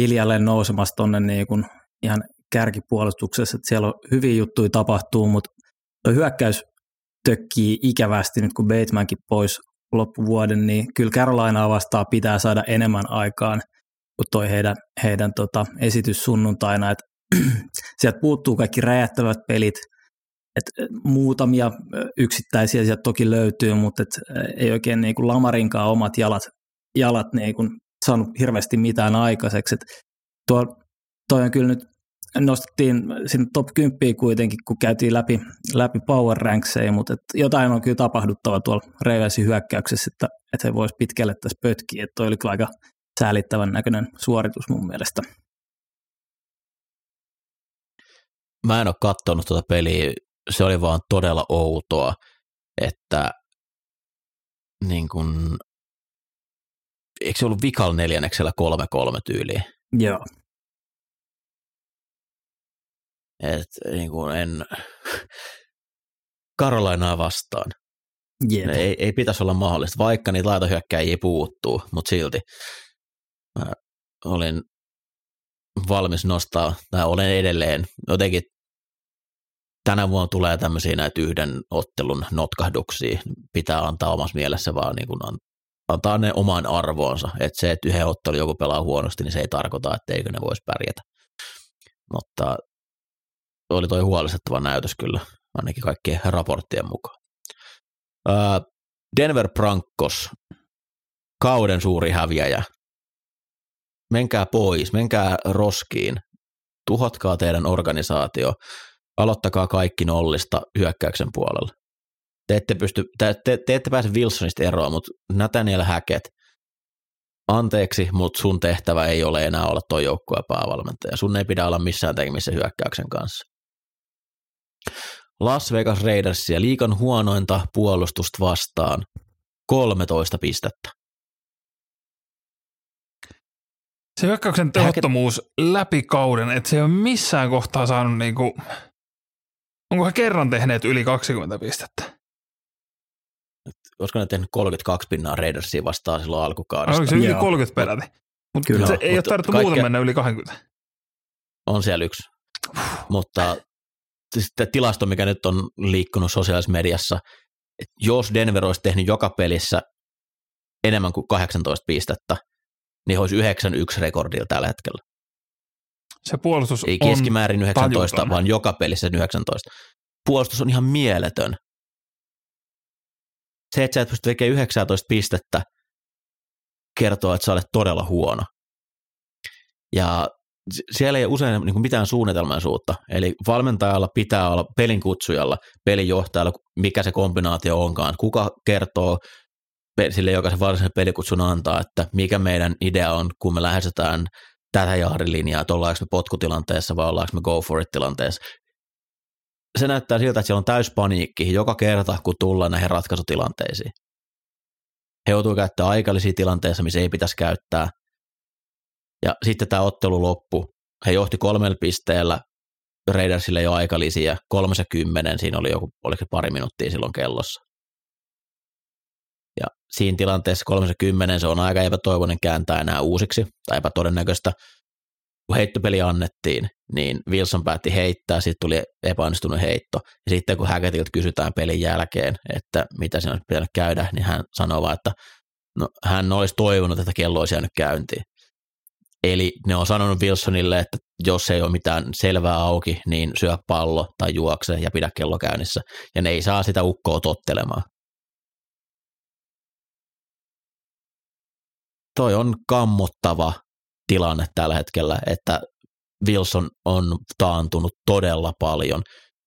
hiljalleen nousemassa tuonne niin kuin ihan kärkipuolustuksessa, että siellä on hyviä juttuja tapahtuu, mutta hyökkäys tökkii ikävästi nyt kun Batemankin pois loppuvuoden, niin kyllä Carolinaa vastaan pitää saada enemmän aikaan kuin toi heidän, heidän tota, esitys sunnuntaina, että sieltä puuttuu kaikki räjähtävät pelit, et muutamia yksittäisiä sieltä toki löytyy, mutta et ei oikein niin kuin Lamarinkaan omat jalat, jalat niin kuin saanut hirveästi mitään aikaiseksi. Et tuo, toi on kyllä nyt nostettiin sinne top 10 kuitenkin, kun käytiin läpi, läpi power rankseja, mutta et jotain on kyllä tapahduttava tuolla Ravensin hyökkäyksessä, että, että he voisi pitkälle tässä pötkiä, että toi oli kyllä aika säälittävän näköinen suoritus mun mielestä. Mä en ole katsonut tuota peliä, se oli vaan todella outoa, että niin kun, eikö se ollut vikal neljänneksellä kolme kolme tyyliä? Joo. että niin kuin en Karolainaa vastaan. Jep. Ei, ei pitäisi olla mahdollista, vaikka niitä laitohyökkäjiä puuttuu, mutta silti mä olin valmis nostaa, tai olen edelleen jotenkin tänä vuonna tulee tämmöisiä näitä yhden ottelun notkahduksia, pitää antaa omassa mielessä vaan niin kuin antaa ne oman arvoonsa, että se, että yhden ottelun joku pelaa huonosti, niin se ei tarkoita, että eikö ne voisi pärjätä. Mutta oli toi huolestuttava näytös kyllä, ainakin kaikkien raporttien mukaan. Denver Broncos, kauden suuri häviäjä. Menkää pois, menkää roskiin, tuhotkaa teidän organisaatio, aloittakaa kaikki nollista hyökkäyksen puolella. Te ette, pysty, te, te, te ette pääse Wilsonista eroon, mutta Nathaniel Hackett, anteeksi, mutta sun tehtävä ei ole enää olla tuo joukkueen päävalmentaja. Sun ei pidä olla missään tekemisissä hyökkäyksen kanssa. Las Vegas Raidersia liikan huonointa puolustusta vastaan 13 pistettä. Se hyökkäyksen tehottomuus läpi kauden, että se ei ole missään kohtaa saanut niinku, onko he kerran tehneet yli 20 pistettä? Olisiko ne tehnyt 32 pinnaa Raidersia vastaan silloin alkukaudesta? Oliko se yli Joo. 30 peräti? Mutta se ei ole tarvittu muuten mennä yli 20. On siellä yksi. Mutta siis tilasto, mikä nyt on liikkunut sosiaalisessa mediassa, että jos Denver olisi tehnyt joka pelissä enemmän kuin 18 pistettä, niin olisi 9-1 rekordilla tällä hetkellä. Se puolustus Ei keskimäärin 19, tajuton. vaan joka pelissä 19. puolustus on ihan mieletön. Se, että sä et pysty tekemään 19 pistettä, kertoo, että sä olet todella huono. Ja siellä ei usein niin kuin mitään suunnitelmaisuutta. Eli valmentajalla pitää olla pelin kutsujalla, pelinjohtajalla, mikä se kombinaatio onkaan. Kuka kertoo sille, joka se varsinaisen pelikutsun antaa, että mikä meidän idea on, kun me lähestytään tätä jaarilinjaa, että ollaanko me potkutilanteessa vai ollaanko me go for it tilanteessa. Se näyttää siltä, että siellä on täys paniikki joka kerta, kun tullaan näihin ratkaisutilanteisiin. He joutuu käyttämään aikallisia tilanteissa, missä ei pitäisi käyttää. Ja sitten tämä ottelu loppu. He johti kolmella pisteellä, Raidersille jo aikalisiä, kolmessa kymmenen, siinä oli joku, oliko pari minuuttia silloin kellossa. Ja siinä tilanteessa 30 se on aika epätoivoinen kääntää enää uusiksi, tai epätodennäköistä. Kun heittopeli annettiin, niin Wilson päätti heittää, sitten tuli epäonnistunut heitto. Ja sitten kun Hacketilta kysytään pelin jälkeen, että mitä siinä olisi pitänyt käydä, niin hän sanoo vaan, että no, hän olisi toivonut, että kello olisi jäänyt käyntiin. Eli ne on sanonut Wilsonille, että jos ei ole mitään selvää auki, niin syö pallo tai juokse ja pidä kello käynnissä. Ja ne ei saa sitä ukkoa tottelemaan. toi on kammottava tilanne tällä hetkellä, että Wilson on taantunut todella paljon.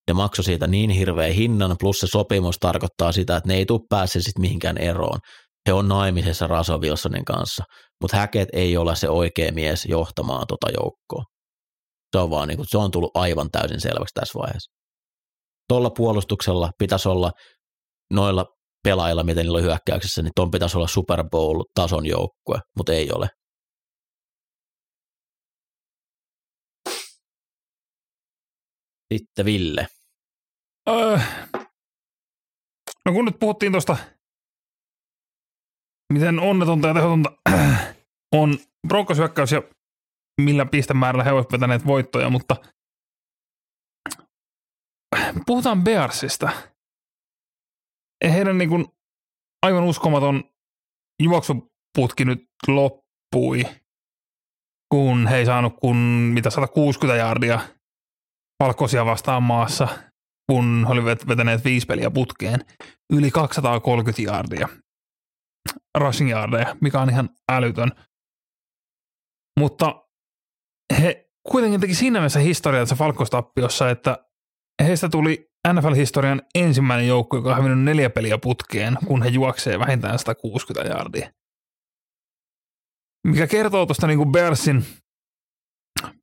Ne maksoi siitä niin hirveä hinnan, plus se sopimus tarkoittaa sitä, että ne ei tule pääse sitten mihinkään eroon. He on naimisessa Raso Wilsonin kanssa, mutta Häket ei ole se oikea mies johtamaan tota joukkoa. Se on vaan niin kuin, se on tullut aivan täysin selväksi tässä vaiheessa. Tuolla puolustuksella pitäisi olla noilla pelaajilla, miten niillä on hyökkäyksessä, niin ton pitäisi olla Super Bowl-tason joukkue, mutta ei ole. Sitten Ville. Öö, no kun nyt puhuttiin tuosta, miten onnetonta ja tehotonta on Broncos hyökkäys ja millä pistemäärällä he ovat vetäneet voittoja, mutta puhutaan Bearsista heidän niin kuin aivan uskomaton juoksuputki nyt loppui, kun he ei saanut kun mitä 160 jardia valkoisia vastaan maassa, kun he olivat vetäneet viisi peliä putkeen, yli 230 jardia rushing yardeja, mikä on ihan älytön. Mutta he kuitenkin teki siinä mielessä historiaa tässä Falkostappiossa, että heistä tuli NFL-historian ensimmäinen joukko, joka on hävinnyt neljä peliä putkeen, kun he juoksee vähintään 160 jardia. Mikä kertoo tuosta niinku Bearsin,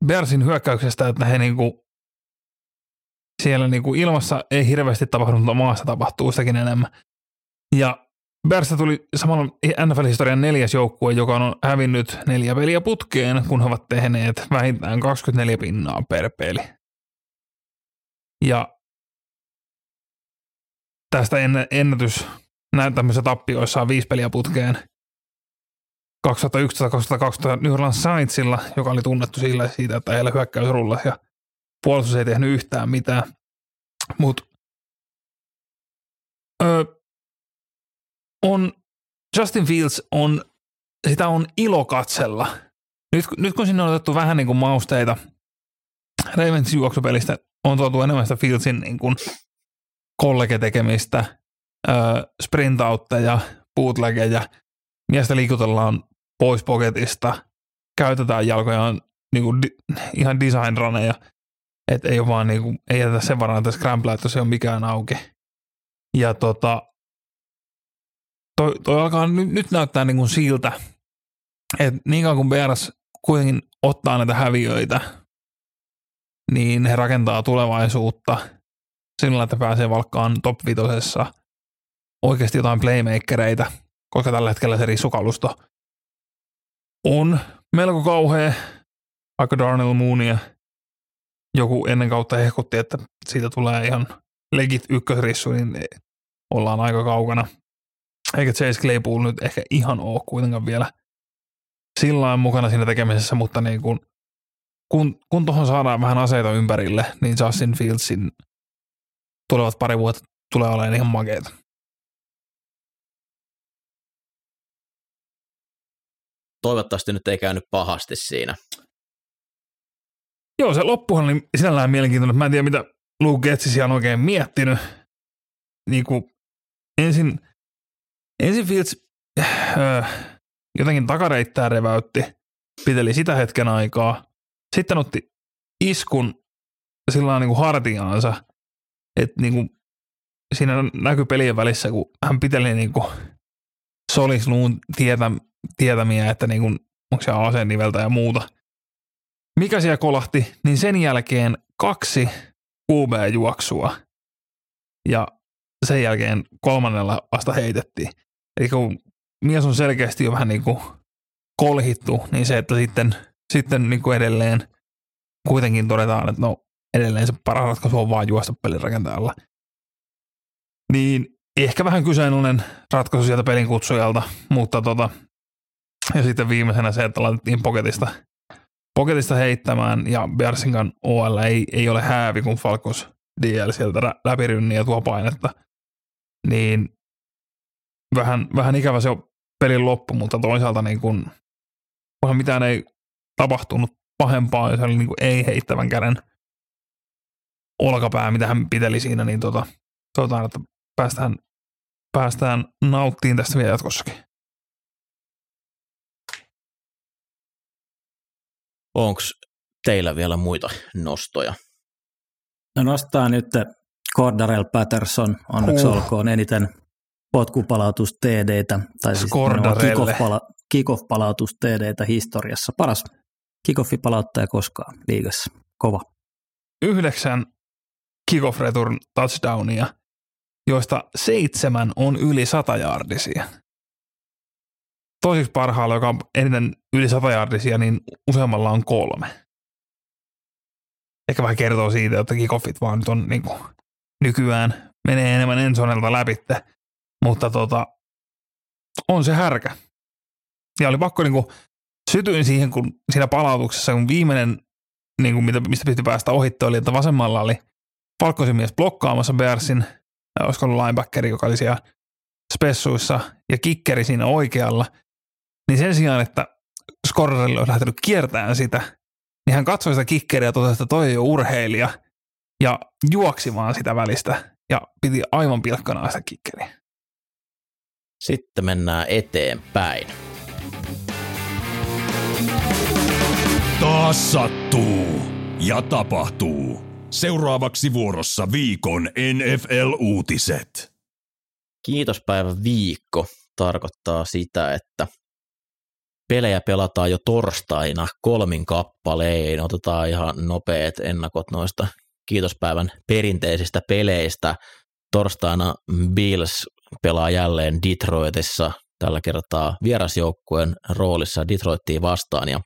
Bearsin hyökkäyksestä, että he niinku siellä niinku ilmassa ei hirveästi tapahdu, mutta maassa tapahtuu sitäkin enemmän. Ja Bearsista tuli samalla NFL-historian neljäs joukkue, joka on hävinnyt neljä peliä putkeen, kun he ovat tehneet vähintään 24 pinnaa per peli. Ja tästä ennätys näin tämmöisissä tappioissa on viisi peliä putkeen 2011-2012 New Orleans Saintsilla, joka oli tunnettu sillä siitä, että heillä hyökkäysrulla ja puolustus ei tehnyt yhtään mitään. Mutta on Justin Fields on, sitä on ilo katsella. Nyt, nyt kun sinne on otettu vähän niin kuin mausteita Ravens juoksupelistä, on tuotu enemmän sitä Fieldsin niin kuin kollegetekemistä, sprintautteja, bootlegeja, miestä liikutellaan pois poketista, käytetään jalkojaan niin kuin di, ihan design runeja, että ei ole vaan kuin, ei jätetä sen varaan, että scramble, että se on mikään auki. Ja tota, toi, toi alkaa nyt, nyt näyttää kuin siltä, että niin kauan kuin BRS kuitenkin ottaa näitä häviöitä, niin he rakentaa tulevaisuutta – sillä, että pääsee valkkaan top vitosessa oikeasti jotain playmakereita, koska tällä hetkellä se rissukalusto on melko kauhea, vaikka Darnell Moonia joku ennen kautta hehkutti, että siitä tulee ihan legit ykkösrissu, niin ollaan aika kaukana. Eikä Chase Claypool nyt ehkä ihan ole kuitenkaan vielä sillä mukana siinä tekemisessä, mutta niin kun, kun, kun tuohon saadaan vähän aseita ympärille, niin Justin Fieldsin tulevat pari vuotta tulee olemaan ihan makeita. Toivottavasti nyt ei käynyt pahasti siinä. Joo, se loppuhan oli sinällään mielenkiintoinen. Mä en tiedä, mitä Luke Getzisiä on oikein miettinyt. Niin kuin ensin, ensin Fields äh, jotenkin takareittää reväytti, piteli sitä hetken aikaa. Sitten otti iskun sillä niin kuin hartiaansa, että niin kuin siinä näkyy pelien välissä, kun hän piteli niin kuin solisluun tietä, tietämiä, että niin kuin, onko se aseniveltä ja muuta. Mikä siellä kolahti, niin sen jälkeen kaksi QB-juoksua ja sen jälkeen kolmannella vasta heitettiin. Eli kun mies on selkeästi jo vähän niin kuin kolhittu, niin se, että sitten, sitten niin kuin edelleen kuitenkin todetaan, että no edelleen se paras ratkaisu on vaan juosta pelirakentajalla. Niin ehkä vähän kyseenalainen ratkaisu sieltä pelin kutsujalta, mutta tota, ja sitten viimeisenä se, että laitettiin poketista, poketista heittämään ja Bersingan OL ei, ei ole häävi, kun Falcons DL sieltä läpi ja tuo painetta. Niin vähän, vähän ikävä se on pelin loppu, mutta toisaalta niin kun, kunhan mitään ei tapahtunut pahempaa, jos oli niin ei heittävän käden olkapää, mitä hän piteli siinä, niin tota, toivotaan, että päästään, päästään nauttiin tästä vielä jatkossakin. Onko teillä vielä muita nostoja? No nostaa nyt Cordarel Patterson, onneksi uh. olkoon eniten potkupalautus TDtä, tai siis kickoff-palautus TDtä historiassa. Paras kickoff-palauttaja koskaan liigassa. Kova. Yhdeksän kickoff return touchdownia, joista seitsemän on yli satajaardisia. Toiseksi parhaalla, joka on eniten yli satajaardisia, niin useammalla on kolme. Ehkä vähän kertoo siitä, että kickoffit vaan nyt on niin kuin, nykyään menee enemmän ensonelta läpitte mutta tota, on se härkä. Ja oli pakko niin kuin, sytyin siihen, kun siinä palautuksessa, kun viimeinen, niin kuin, mistä piti päästä ohittaa, oli, että vasemmalla oli Falkosin mies blokkaamassa Bearsin, olisiko ollut linebackeri, joka oli siellä spessuissa, ja kikkeri siinä oikealla, niin sen sijaan, että Scorrerille olisi lähtenyt kiertämään sitä, niin hän katsoi sitä kikkeriä ja totesi, että toi ei ole urheilija, ja juoksi vaan sitä välistä, ja piti aivan pilkkana sitä kikkeriä. Sitten mennään eteenpäin. Taas sattuu ja tapahtuu. Seuraavaksi vuorossa viikon NFL-uutiset. Kiitospäivä viikko tarkoittaa sitä, että pelejä pelataan jo torstaina kolmin kappaleen. Otetaan ihan nopeat ennakot noista kiitospäivän perinteisistä peleistä. Torstaina Bills pelaa jälleen Detroitissa tällä kertaa vierasjoukkueen roolissa Detroittiin vastaan ja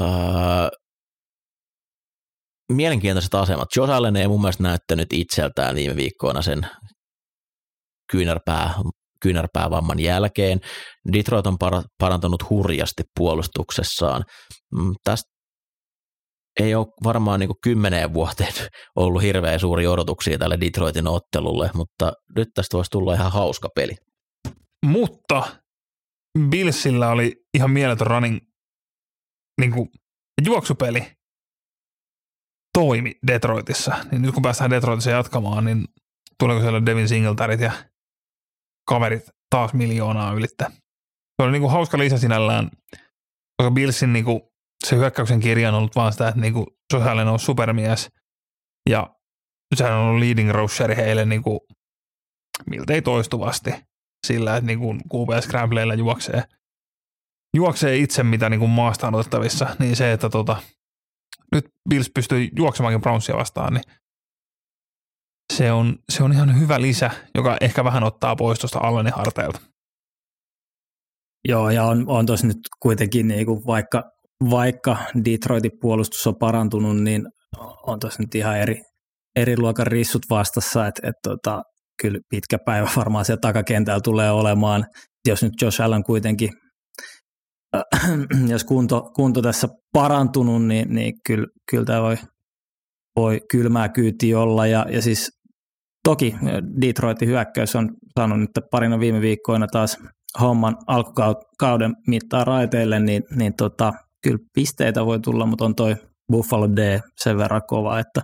ää, mielenkiintoiset asemat. Josh Allen ei mun mielestä näyttänyt itseltään viime viikkoina sen kyynärpää, kyynärpäävamman jälkeen. Detroit on parantanut hurjasti puolustuksessaan. Mm, tästä ei ole varmaan niin kymmeneen vuoteen ollut hirveän suuri odotuksia tälle Detroitin ottelulle, mutta nyt tästä voisi tulla ihan hauska peli. Mutta Billsillä oli ihan mieletön running niin kuin, juoksupeli toimi Detroitissa. Niin nyt kun päästään Detroitissa jatkamaan, niin tuleeko siellä Devin Singletarit ja kaverit taas miljoonaa ylittä. Se oli niin kuin hauska lisä sinällään, koska Billsin niin kuin se hyökkäyksen kirja on ollut vaan sitä, että niinku Josh Allen on supermies ja sehän on ollut leading rusheri heille niinku miltei toistuvasti sillä, että niinku QB Scrambleilla juoksee, juoksee itse mitä niinku maasta on otettavissa, niin se, että tota, nyt Bills pystyy juoksemaankin Brownsia vastaan, niin se on, se on ihan hyvä lisä, joka ehkä vähän ottaa pois tuosta Allenin harteilta. Joo, ja on, on tuossa nyt kuitenkin, niin kuin vaikka vaikka Detroitin puolustus on parantunut, niin on tuossa nyt ihan eri, eri luokan rissut vastassa, että et tota, kyllä pitkä päivä varmaan siellä takakentällä tulee olemaan. Jos nyt Josh Allen kuitenkin, äh, jos kunto, kunto tässä parantunut, niin, niin kyllä, kyllä tämä voi, voi kylmää kyyti olla. Ja, ja siis toki Detroitin hyökkäys on saanut nyt parina viime viikkoina taas homman alkukauden mittaa raiteille, niin, niin tota, kyllä pisteitä voi tulla, mutta on toi Buffalo D sen verran kova, että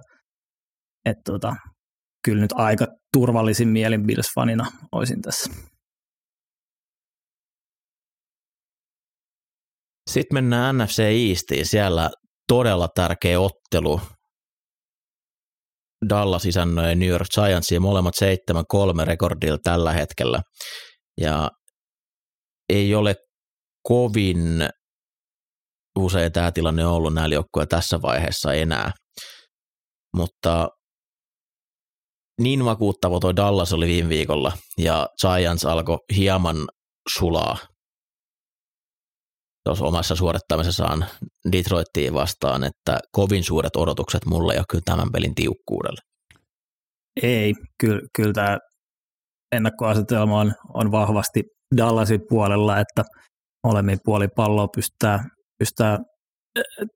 et tota, kyllä nyt aika turvallisin mielin Bills-fanina olisin tässä. Sitten mennään NFC Eastiin. Siellä todella tärkeä ottelu. Dallas isännöi New York Giantsia molemmat 7-3 rekordilla tällä hetkellä. Ja ei ole kovin usein tämä tilanne ollut näillä joukkueilla tässä vaiheessa enää. Mutta niin vakuuttava toi Dallas oli viime viikolla ja Giants alkoi hieman sulaa tuossa omassa suorittamisessaan Detroittiin vastaan, että kovin suuret odotukset mulle ja kyllä tämän pelin tiukkuudelle. Ei, kyllä, kyllä tämä ennakkoasetelma on, on vahvasti Dallasin puolella, että molemmin puoli palloa pystytään, pystytään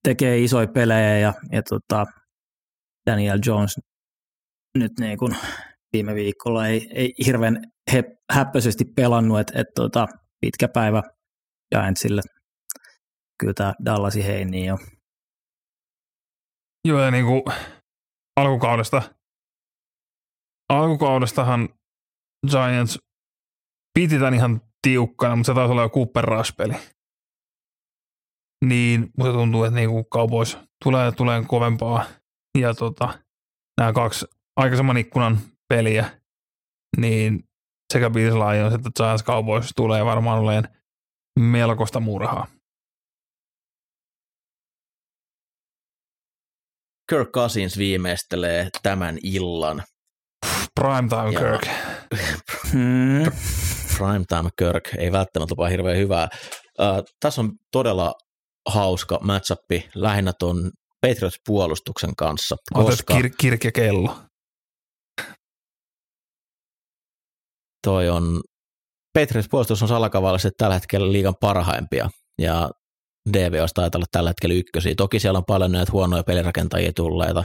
tekemään isoja pelejä ja, ja tota, Daniel Jones nyt niin kuin viime viikolla ei, ei hirveän häppöisesti pelannut, että et tota, pitkä päivä Giantsille. Kyllä tämä Dallasi heini jo. Joo, ja niin kuin alkukaudesta, alkukaudestahan Giants piti tämän ihan tiukkana, mutta se taisi olla jo Cooper Rush-peli. Niin, mutta tuntuu, että niinku Cowboys tulee, tulee kovempaa. Ja tota, nämä kaksi aikaisemman ikkunan peliä, niin sekä Bills Lions että Giants Cowboys tulee varmaan olemaan melkoista murhaa. Kirk Cousins viimeistelee tämän illan. Primetime Ja- Kirk. Hmm. Primetime Kirk ei välttämättä lupaa hirveän hyvää. Uh, tässä on todella hauska matchupi lähinnä tuon Patriots-puolustuksen kanssa, koska kir- kirk ja kello. toi on, Patriots-puolustus on salakavallisesti tällä hetkellä liigan parhaimpia, ja DVOs taitaa olla tällä hetkellä ykkösiä. Toki siellä on paljon näitä huonoja pelirakentajia tulleita,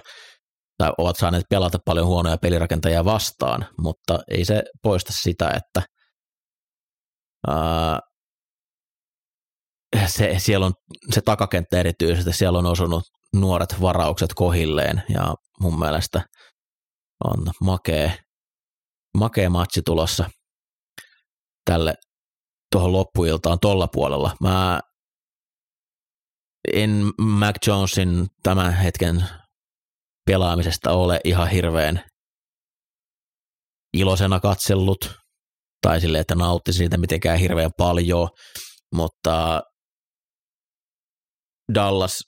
tai ovat saaneet pelata paljon huonoja pelirakentajia vastaan, mutta ei se poista sitä, että ää, se, siellä on se takakenttä erityisesti, siellä on osunut nuoret varaukset kohilleen, ja mun mielestä on makea, makea matsi tulossa tälle tuohon loppuiltaan tolla puolella. Mä en Mac Jonesin tämän hetken pelaamisesta ole ihan hirveän iloisena katsellut, tai silleen, että nautti siitä mitenkään hirveän paljon, mutta Dallas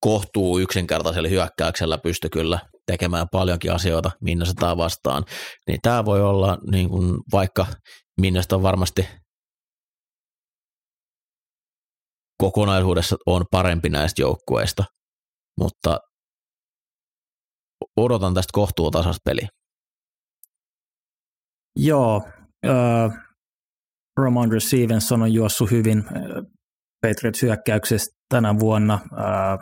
kohtuu yksinkertaisella hyökkäyksellä pysty kyllä tekemään paljonkin asioita Minnesotaa vastaan, niin tämä voi olla niin kuin, vaikka Minnesota on varmasti kokonaisuudessa on parempi näistä joukkueista, mutta odotan tästä kohtuutasasta peliä. Joo, äh, Ramondre Stevenson on juossut hyvin Patriots hyökkäyksestä tänä vuonna. Äh,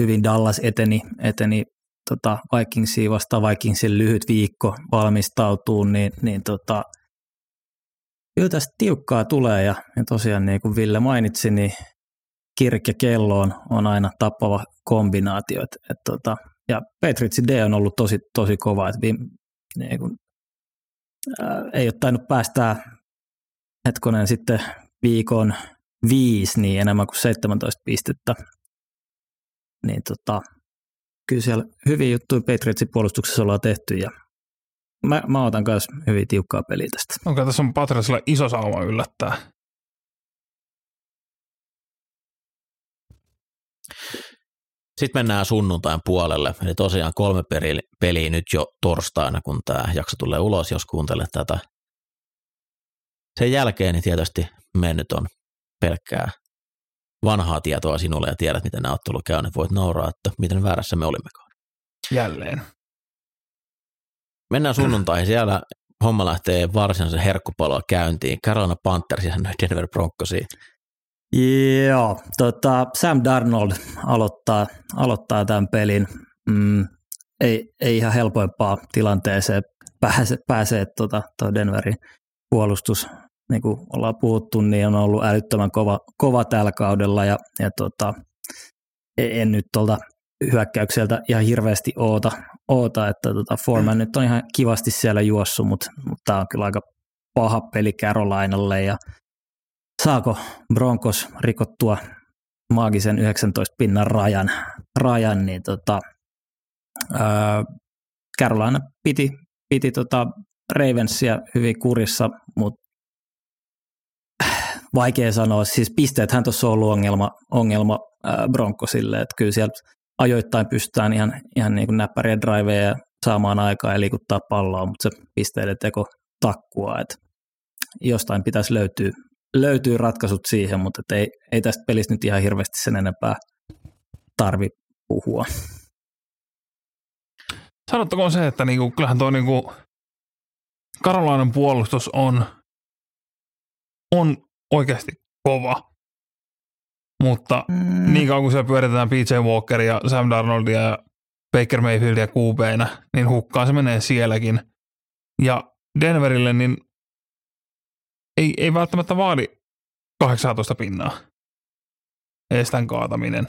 hyvin Dallas eteni, eteni tota Vikingsia vastaan Vikingsin lyhyt viikko valmistautuu, niin, niin tota, kyllä tästä tiukkaa tulee ja, ja tosiaan niin kuin Ville mainitsi, niin Kirk ja kello on, on aina tappava kombinaatio. Et, et tota, ja Patriotsin D on ollut tosi, tosi kova, että viime, niin kuin, ää, ei ole tainnut päästää hetkonen sitten viikon viisi, niin enemmän kuin 17 pistettä. Niin tota, kyllä siellä hyviä juttuja Patriotsin puolustuksessa ollaan tehty ja mä, mä otan myös hyvin tiukkaa peliä tästä. Onko tässä on Patriosilla iso sauma yllättää? Sitten mennään sunnuntain puolelle, eli tosiaan kolme peri- peliä nyt jo torstaina, kun tämä jakso tulee ulos, jos kuuntelet tätä. Sen jälkeen niin tietysti mennyt on pelkkää vanhaa tietoa sinulle ja tiedät, miten nämä ottelu käy, niin voit nauraa, että miten väärässä me olimmekaan. Jälleen. Mennään sunnuntaihin, siellä homma lähtee varsinaisen herkkupaloa käyntiin. Carolina Panthers ja Denver Broncosiin. Joo, tota, Sam Darnold aloittaa, aloittaa tämän pelin. Mm, ei, ei ihan helpoimpaa tilanteeseen pääse, pääsee tota, toi Denverin puolustus, niin kuin ollaan puhuttu, niin on ollut älyttömän kova, kova tällä kaudella ja, ja tota, en, en nyt tuolta hyökkäykseltä ihan hirveästi oota, oota että tota Foreman nyt on ihan kivasti siellä juossut, mutta, mutta tämä on kyllä aika paha peli Carolinalle ja saako Broncos rikottua maagisen 19 pinnan rajan, rajan niin tota, ää, Carolina piti, piti tota Ravensia hyvin kurissa, mutta vaikea sanoa. Siis pisteethän tuossa on ollut ongelma, ongelma ää, Broncosille, että kyllä siellä ajoittain pystytään ihan, ihan niin kuin näppäriä driveja saamaan aikaa ja liikuttaa palloa, mutta se pisteiden teko takkua, että jostain pitäisi löytyä, löytyy ratkaisut siihen, mutta ei, ei tästä pelistä nyt ihan hirveästi sen enempää tarvi puhua. Sanottakoon se, että niinku, kyllähän tuo niinku, Karolainen puolustus on, on oikeasti kova. Mutta mm. niin kauan kuin siellä pyöritetään PJ Walkeria, Sam Darnoldia ja Baker Mayfieldia QBnä, niin hukkaan se menee sielläkin. Ja Denverille niin ei, ei välttämättä vaadi 18 pinnaa estän kaataminen.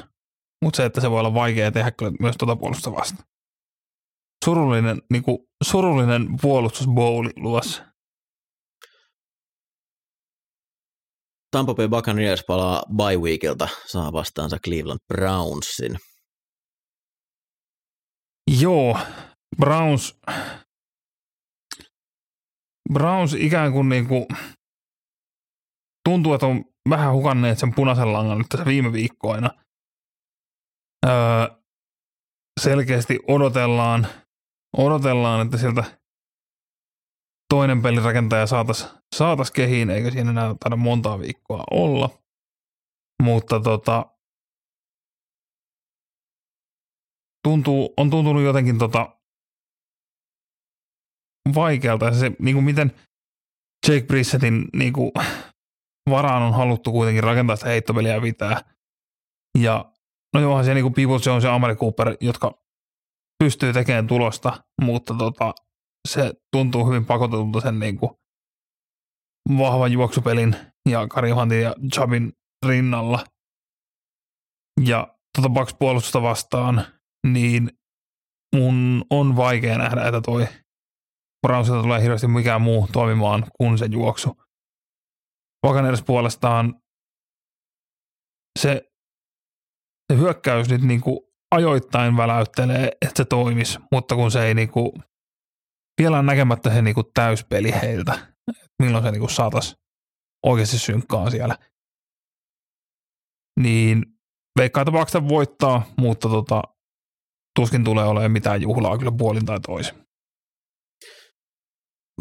Mutta se, että se voi olla vaikea tehdä kyllä myös tuota puolustusta vasta. Surullinen, niin kuin, surullinen puolustusbowli luvassa. Tampa Bay Buccaneers palaa bye weekilta, saa vastaansa Cleveland Brownsin. Joo, Browns, Browns ikään kuin, niin kuin tuntuu, että on vähän hukanneet sen punaisen langan nyt tässä viime viikkoina. Öö, selkeästi odotellaan, odotellaan, että sieltä toinen pelirakentaja saataisiin saatais kehiin, eikä siinä enää taida montaa viikkoa olla. Mutta tota, tuntuu, on tuntunut jotenkin tota vaikealta. Se, niin kuin miten Jake Brissettin niin kuin, varaan on haluttu kuitenkin rakentaa sitä heittopeliä ja pitää. Ja no johan se niin kuin Peoples Jones ja Amari Cooper, jotka pystyy tekemään tulosta, mutta tota, se tuntuu hyvin pakotetulta sen niin kuin vahvan juoksupelin ja Kari Johantin ja Jabin rinnalla. Ja tota Bucks puolustusta vastaan, niin mun on vaikea nähdä, että toi Brownsilta tulee hirveästi mikään muu toimimaan kuin se juoksu. Buccaneers puolestaan se, se hyökkäys nyt niin kuin ajoittain väläyttelee, että se toimisi, mutta kun se ei niin kuin, vielä on näkemättä se niin kuin täyspeli heiltä, milloin se niin kuin saataisiin oikeasti synkkaan siellä. Niin veikkaa tapauksesta voittaa, mutta tota, tuskin tulee olemaan mitään juhlaa kyllä puolin tai toisin.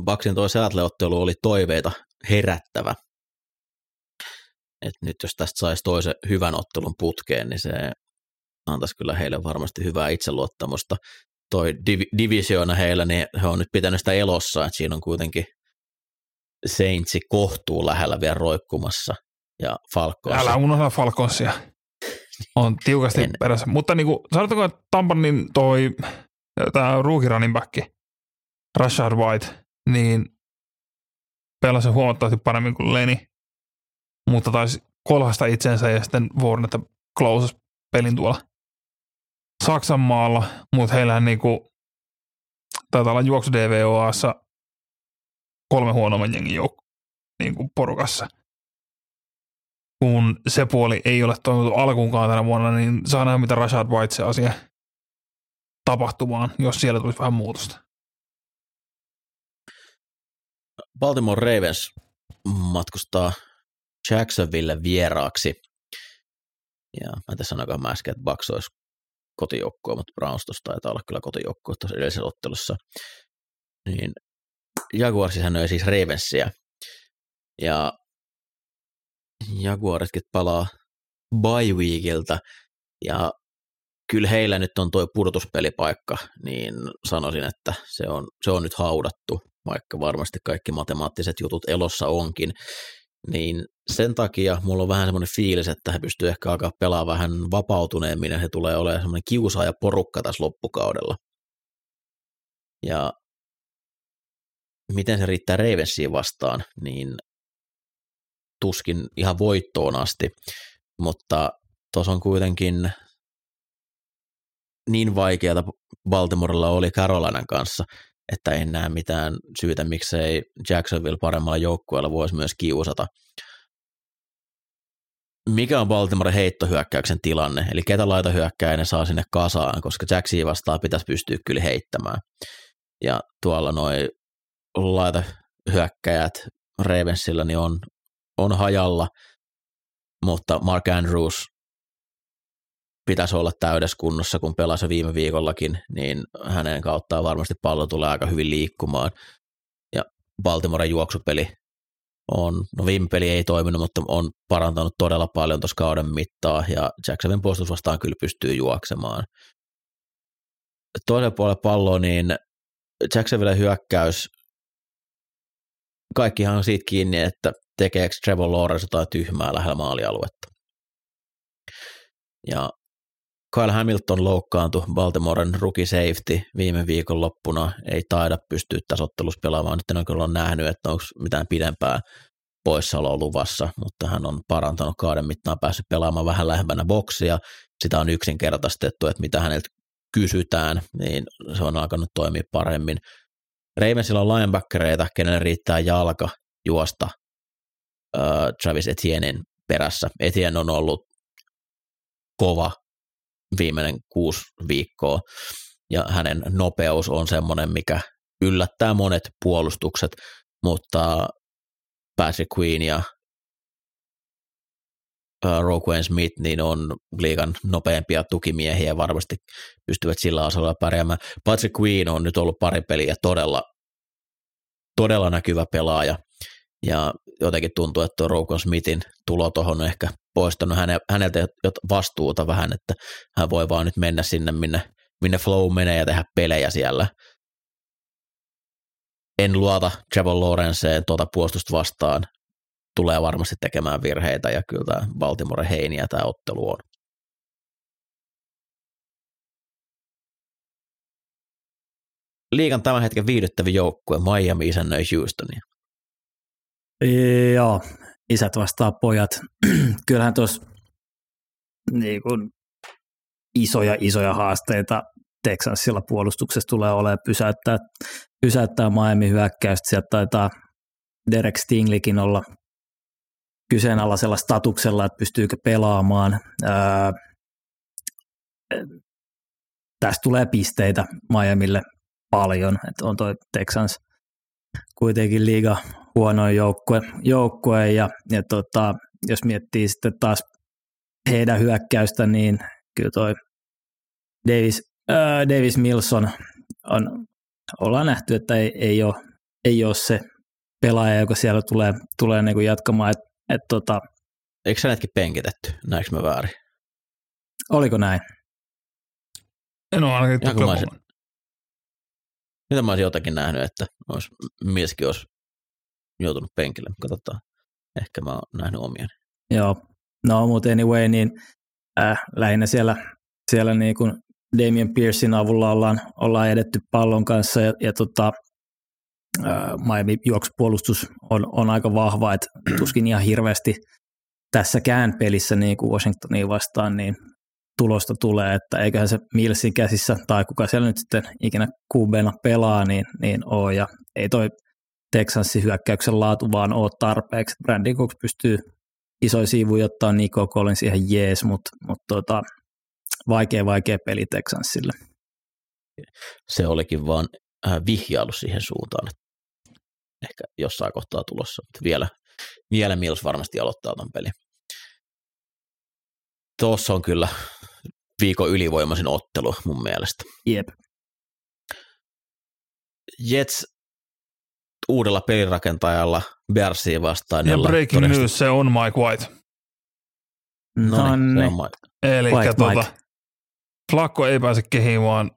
Baksin toi Seattle-ottelu oli toiveita herättävä. Et nyt jos tästä saisi toisen hyvän ottelun putkeen, niin se antaisi kyllä heille varmasti hyvää itseluottamusta. Toi div- divisioona heillä, niin he on nyt pitänyt sitä elossa, että siinä on kuitenkin Saintsi kohtuu lähellä vielä roikkumassa ja Falcons. Älä unohda Falconsia. On tiukasti en. perässä. Mutta niin kuin, sanotaanko, että Tampan niin toi tämä rookie running back, Rashard White, niin pelasi huomattavasti paremmin kuin Leni, mutta taisi kolhasta itsensä ja sitten Warnetta closes pelin tuolla Saksan maalla, mutta heillähän niinku, taitaa olla juoksu DVOassa kolme huonomman jengin joukko niin kuin porukassa. Kun se puoli ei ole toiminut alkuunkaan tänä vuonna, niin saa nähdä, mitä Rashad White se asia tapahtumaan, jos siellä tulisi vähän muutosta. Baltimore Ravens matkustaa Jacksonville vieraaksi. Ja mä tässä sanoinko mä äsken, että Bucks olisi kotijoukkoa, mutta Browns tuossa taitaa olla kyllä kotijoukkoa tuossa edellisessä ottelussa. Niin Jaguars sanoi siis Ravensia. Ja Jaguaritkin palaa bye weekiltä, ja kyllä heillä nyt on tuo pudotuspelipaikka, niin sanoisin, että se on, se on nyt haudattu, vaikka varmasti kaikki matemaattiset jutut elossa onkin. Niin sen takia mulla on vähän semmoinen fiilis, että he pystyvät ehkä alkaa pelaa vähän vapautuneemmin ja he tulee olemaan semmoinen kiusaaja porukka tässä loppukaudella. Ja miten se riittää Ravensiin vastaan, niin tuskin ihan voittoon asti, mutta tuossa on kuitenkin niin vaikeata Baltimorella oli Carolinan kanssa, että en näe mitään syytä, miksei Jacksonville paremmalla joukkueella voisi myös kiusata. Mikä on Baltimore heittohyökkäyksen tilanne? Eli ketä hyökkää ne saa sinne kasaan, koska Jacksia vastaan pitäisi pystyä kyllä heittämään. Ja tuolla noin hyökkäjät Ravensilla niin on, on hajalla, mutta Mark Andrews pitäisi olla täydessä kunnossa, kun pelasi viime viikollakin, niin hänen kauttaan varmasti pallo tulee aika hyvin liikkumaan. Ja Baltimoren juoksupeli on, no viime peli ei toiminut, mutta on parantanut todella paljon tuossa kauden mittaa, ja Jacksonin puolustus vastaan kyllä pystyy juoksemaan. Toisella puolella palloa, niin Jacksonville hyökkäys, kaikkihan on siitä kiinni, että tekeekö Trevor Lawrence jotain tyhmää lähellä maalialuetta. Ja Kyle Hamilton loukkaantui Baltimoren rookie safety viime viikon loppuna, ei taida pystyä tasottelussa pelaamaan. Nyt en kyllä nähnyt, että onko mitään pidempää poissaoloa luvassa, mutta hän on parantanut kauden mittaan päässyt pelaamaan vähän lähempänä boksia. Sitä on yksinkertaistettu, että mitä häneltä kysytään, niin se on alkanut toimia paremmin. Ravensilla on linebackereita, kenelle riittää jalka juosta uh, Travis Etiennein perässä. Etienne on ollut kova viimeinen kuusi viikkoa, ja hänen nopeus on semmoinen, mikä yllättää monet puolustukset, mutta Patrick Queen ja Roquan Smith niin on liikan nopeampia tukimiehiä varmasti pystyvät sillä asalla pärjäämään. Patrick Queen on nyt ollut pari peliä todella, todella näkyvä pelaaja ja jotenkin tuntuu, että tuo Roquan Smithin tulo tuohon on ehkä poistanut häne, häneltä vastuuta vähän, että hän voi vaan nyt mennä sinne, minne, minne flow menee ja tehdä pelejä siellä. En luota Trevor Lawrenceen tuota puolustusta vastaan, tulee varmasti tekemään virheitä ja kyllä tämä Baltimore heiniä tämä ottelu on. Liikan tämän hetken viihdyttävä joukkue Miami isännöi Houstonia. Joo, isät vastaa pojat. Kyllähän tuossa niin kun, isoja, isoja haasteita Texansilla puolustuksessa tulee olemaan pysäyttää, pysäyttää Miami hyökkäystä. Sieltä taitaa Derek Stinglikin olla kyseenalaisella statuksella, että pystyykö pelaamaan. Ää, tästä tulee pisteitä Miamille paljon, että on toi Texans kuitenkin liiga huonoin joukkue, joukkue ja, ja tota, jos miettii sitten taas heidän hyökkäystä, niin kyllä toi Davis, ää, Davis Milson on, ollaan nähty, että ei, ei, ole, ei ole se pelaaja, joka siellä tulee, tulee niin kuin jatkamaan. Et, et tota, Eikö hänetkin penkitetty? Näinkö mä väärin? Oliko näin? En ole ainakin mä mitä mä olisin jotakin nähnyt, että olisi, mieskin olisi joutunut penkille. Katsotaan. Ehkä mä oon nähnyt omiani. Joo. No, mutta anyway, niin äh, lähinnä siellä, siellä niin kuin Damien Piercein avulla ollaan, ollaan edetty pallon kanssa ja, ja tota, äh, Miami juoksupuolustus on, on aika vahva, että tuskin ihan hirveästi tässäkään pelissä niin kuin Washingtonia vastaan, niin tulosta tulee, että eiköhän se Millsin käsissä tai kuka siellä nyt sitten ikinä QBna pelaa, niin, niin oo. Ja ei toi Texansin hyökkäyksen laatu vaan ole tarpeeksi. Brandon Cooks pystyy isoja siivuja ottaa Nico Collins ihan jees, mutta, mutta tota, vaikea, vaikea peli Texansille. Se olikin vaan äh, vihjailu siihen suuntaan, että ehkä jossain kohtaa tulossa. Mutta vielä, vielä Mills varmasti aloittaa tämän pelin. Tuossa on kyllä viikon ylivoimaisin ottelu mun mielestä. Jep. Jets uudella pelirakentajalla Bersiin vastaan. Ja breaking todennäköisesti... news, se on Mike White. No niin. Eli tuota, Flakko ei pääse kehiin, vaan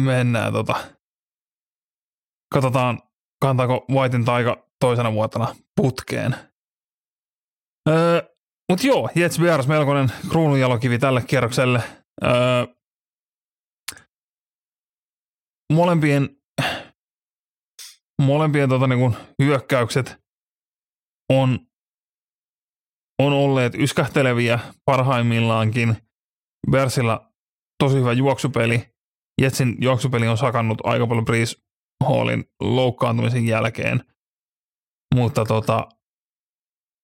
mennään tota, katsotaan kantaako Whitein taika toisena vuotena putkeen. Öö, mutta joo, Jets vieras melkoinen kruununjalokivi tälle kierrokselle. Öö, molempien molempien tota, niin kuin, hyökkäykset on, on olleet yskähteleviä parhaimmillaankin. Bersillä tosi hyvä juoksupeli. Jetsin juoksupeli on sakannut aika paljon Breeze Hallin loukkaantumisen jälkeen, mutta tota,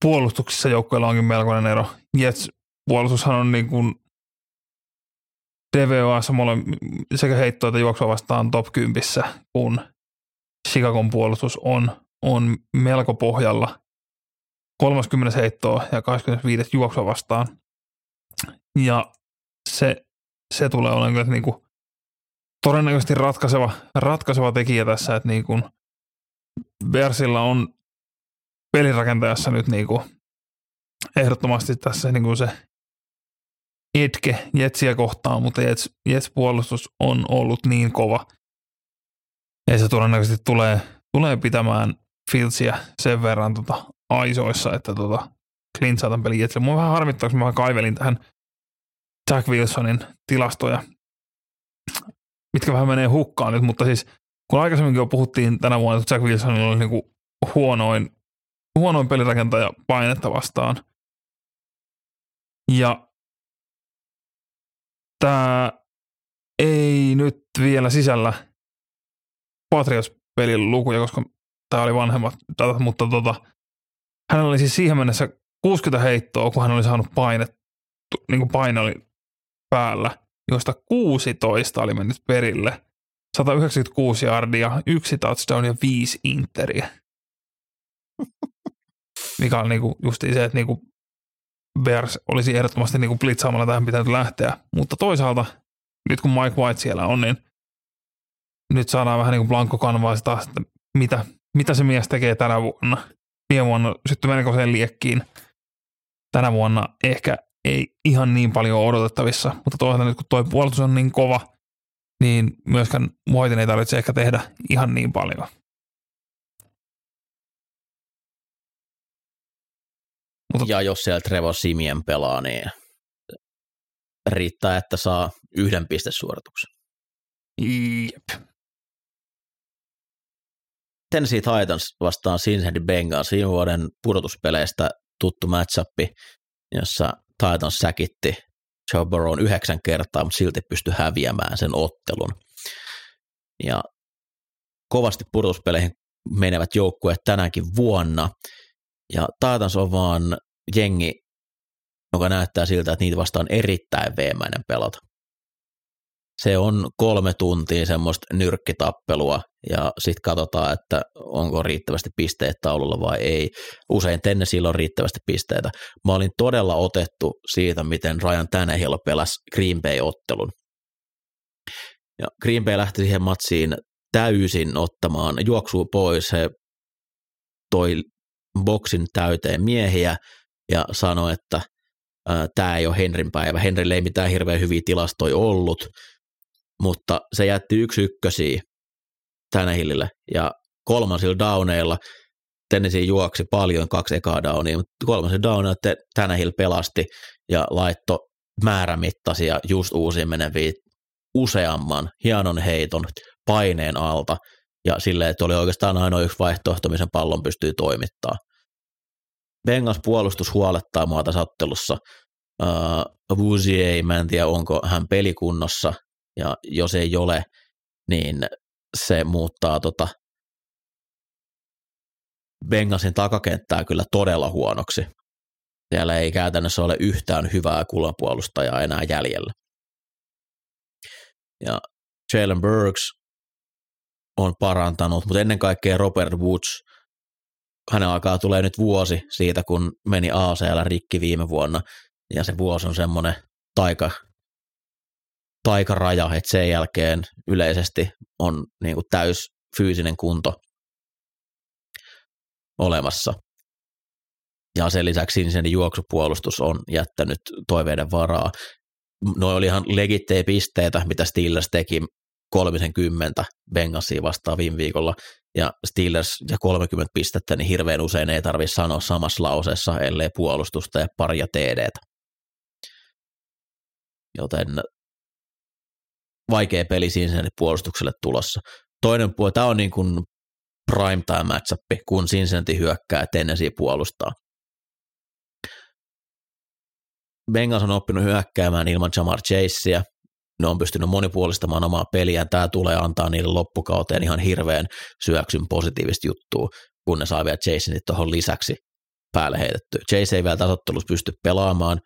puolustuksessa joukkueella onkin melkoinen ero. Jets puolustushan on niin kuin DVOassa sekä heittoa että juoksua vastaan top 10, kun Chicagon puolustus on, on melko pohjalla 30 heittoa ja 25 juoksua vastaan. Ja se, se tulee olemaan niin kuin todennäköisesti ratkaiseva, ratkaiseva tekijä tässä, että niin kuin Bearsilla on pelirakentajassa nyt niin kuin ehdottomasti tässä niin kuin se etke Jetsiä kohtaan, mutta Jets, Jets puolustus on ollut niin kova, ja se todennäköisesti tulee, tulee pitämään Fieldsia sen verran tota, aisoissa, että tota, Clint saa tämän pelin Jetsille. Mua vähän harmittaa, kun mä kaivelin tähän Jack Wilsonin tilastoja, mitkä vähän menee hukkaan nyt, mutta siis kun aikaisemminkin jo puhuttiin tänä vuonna, että Jack Wilsonilla oli niinku huonoin, huonoin pelirakentaja painetta vastaan. Ja tämä ei nyt vielä sisällä Patriots-pelin lukuja, koska tämä oli vanhemmat datat, mutta tota, hänellä oli siis siihen mennessä 60 heittoa, kun hän oli saanut paine, niin kuin paine oli päällä, josta 16 oli mennyt perille. 196 yardia, yksi touchdown ja viisi interiä. Mikä on niinku just se, että niinku Bears olisi ehdottomasti niinku blitzaamalla tähän pitänyt lähteä. Mutta toisaalta, nyt kun Mike White siellä on, niin nyt saadaan vähän niin kuin blanko kanvaa taas, että mitä, mitä se mies tekee tänä vuonna. Viime vuonna syttyi melkoiseen liekkiin. Tänä vuonna ehkä ei ihan niin paljon odotettavissa, mutta toisaalta nyt kun tuo puolustus on niin kova, niin myöskään Whiten ei tarvitse ehkä tehdä ihan niin paljon. Mutta, ja jos siellä Trevor Simien pelaa, niin riittää, että saa yhden pistesuorituksen. Jep. Tennessee Titans vastaan Cincinnati Bengals viime vuoden pudotuspeleistä tuttu matchup, jossa Titans säkitti Joe Burrown yhdeksän kertaa, mutta silti pystyi häviämään sen ottelun. Ja kovasti pudotuspeleihin menevät joukkueet tänäkin vuonna. Ja Titans on vaan jengi, joka näyttää siltä, että niitä vastaan erittäin veemäinen pelata se on kolme tuntia semmoista nyrkkitappelua ja sitten katsotaan, että onko riittävästi pisteet taululla vai ei. Usein Tennesseellä on riittävästi pisteitä. Mä olin todella otettu siitä, miten Ryan Tannehill pelasi Green Bay-ottelun. Ja Green Bay lähti siihen matsiin täysin ottamaan juoksua pois. He toi boksin täyteen miehiä ja sanoi, että tämä ei ole Henrin päivä. Henrille ei mitään hirveän hyviä tilastoja ollut, mutta se jätti yksi ykkösiä Tänähillille ja kolmansilla downeilla Tennessee juoksi paljon kaksi ekaa downia, mutta kolmansilla downeilla Tänähill pelasti ja laitto määrämittaisia just uusiin meneviä useamman hienon heiton paineen alta ja silleen, että oli oikeastaan ainoa yksi vaihtoehto, missä pallon pystyy toimittaa. Bengals puolustus huolettaa mua tässä ottelussa. Uh, Vuzie, mä en tiedä onko hän pelikunnossa, ja jos ei ole, niin se muuttaa tota Bengasin takakenttää kyllä todella huonoksi. Siellä ei käytännössä ole yhtään hyvää kulmapuolustajaa enää jäljellä. Ja Jalen Burks on parantanut, mutta ennen kaikkea Robert Woods, hänen aikaa tulee nyt vuosi siitä, kun meni ACL rikki viime vuonna, ja se vuosi on semmoinen taika, taikaraja, että sen jälkeen yleisesti on niin kuin täys fyysinen kunto olemassa. Ja sen lisäksi sen juoksupuolustus on jättänyt toiveiden varaa. No oli ihan legittejä pisteitä, mitä Steelers teki 30 Bengalsia vastaan viime viikolla, ja Steelers ja 30 pistettä, niin hirveän usein ei tarvitse sanoa samassa lauseessa, ellei puolustusta ja paria TDtä. Joten vaikea peli Cincinnati puolustukselle tulossa. Toinen puoli, tämä on niin kuin prime time matchup, kun Cincinnati hyökkää, Tennessee puolustaa. Bengals on oppinut hyökkäämään ilman Jamar Chasea. Ne on pystynyt monipuolistamaan omaa peliä. Tämä tulee antaa niille loppukauteen ihan hirveän syöksyn positiivista juttua, kun ne saa vielä Jasonit tuohon lisäksi päälle heitetty. Chase ei vielä tasottelussa pysty pelaamaan.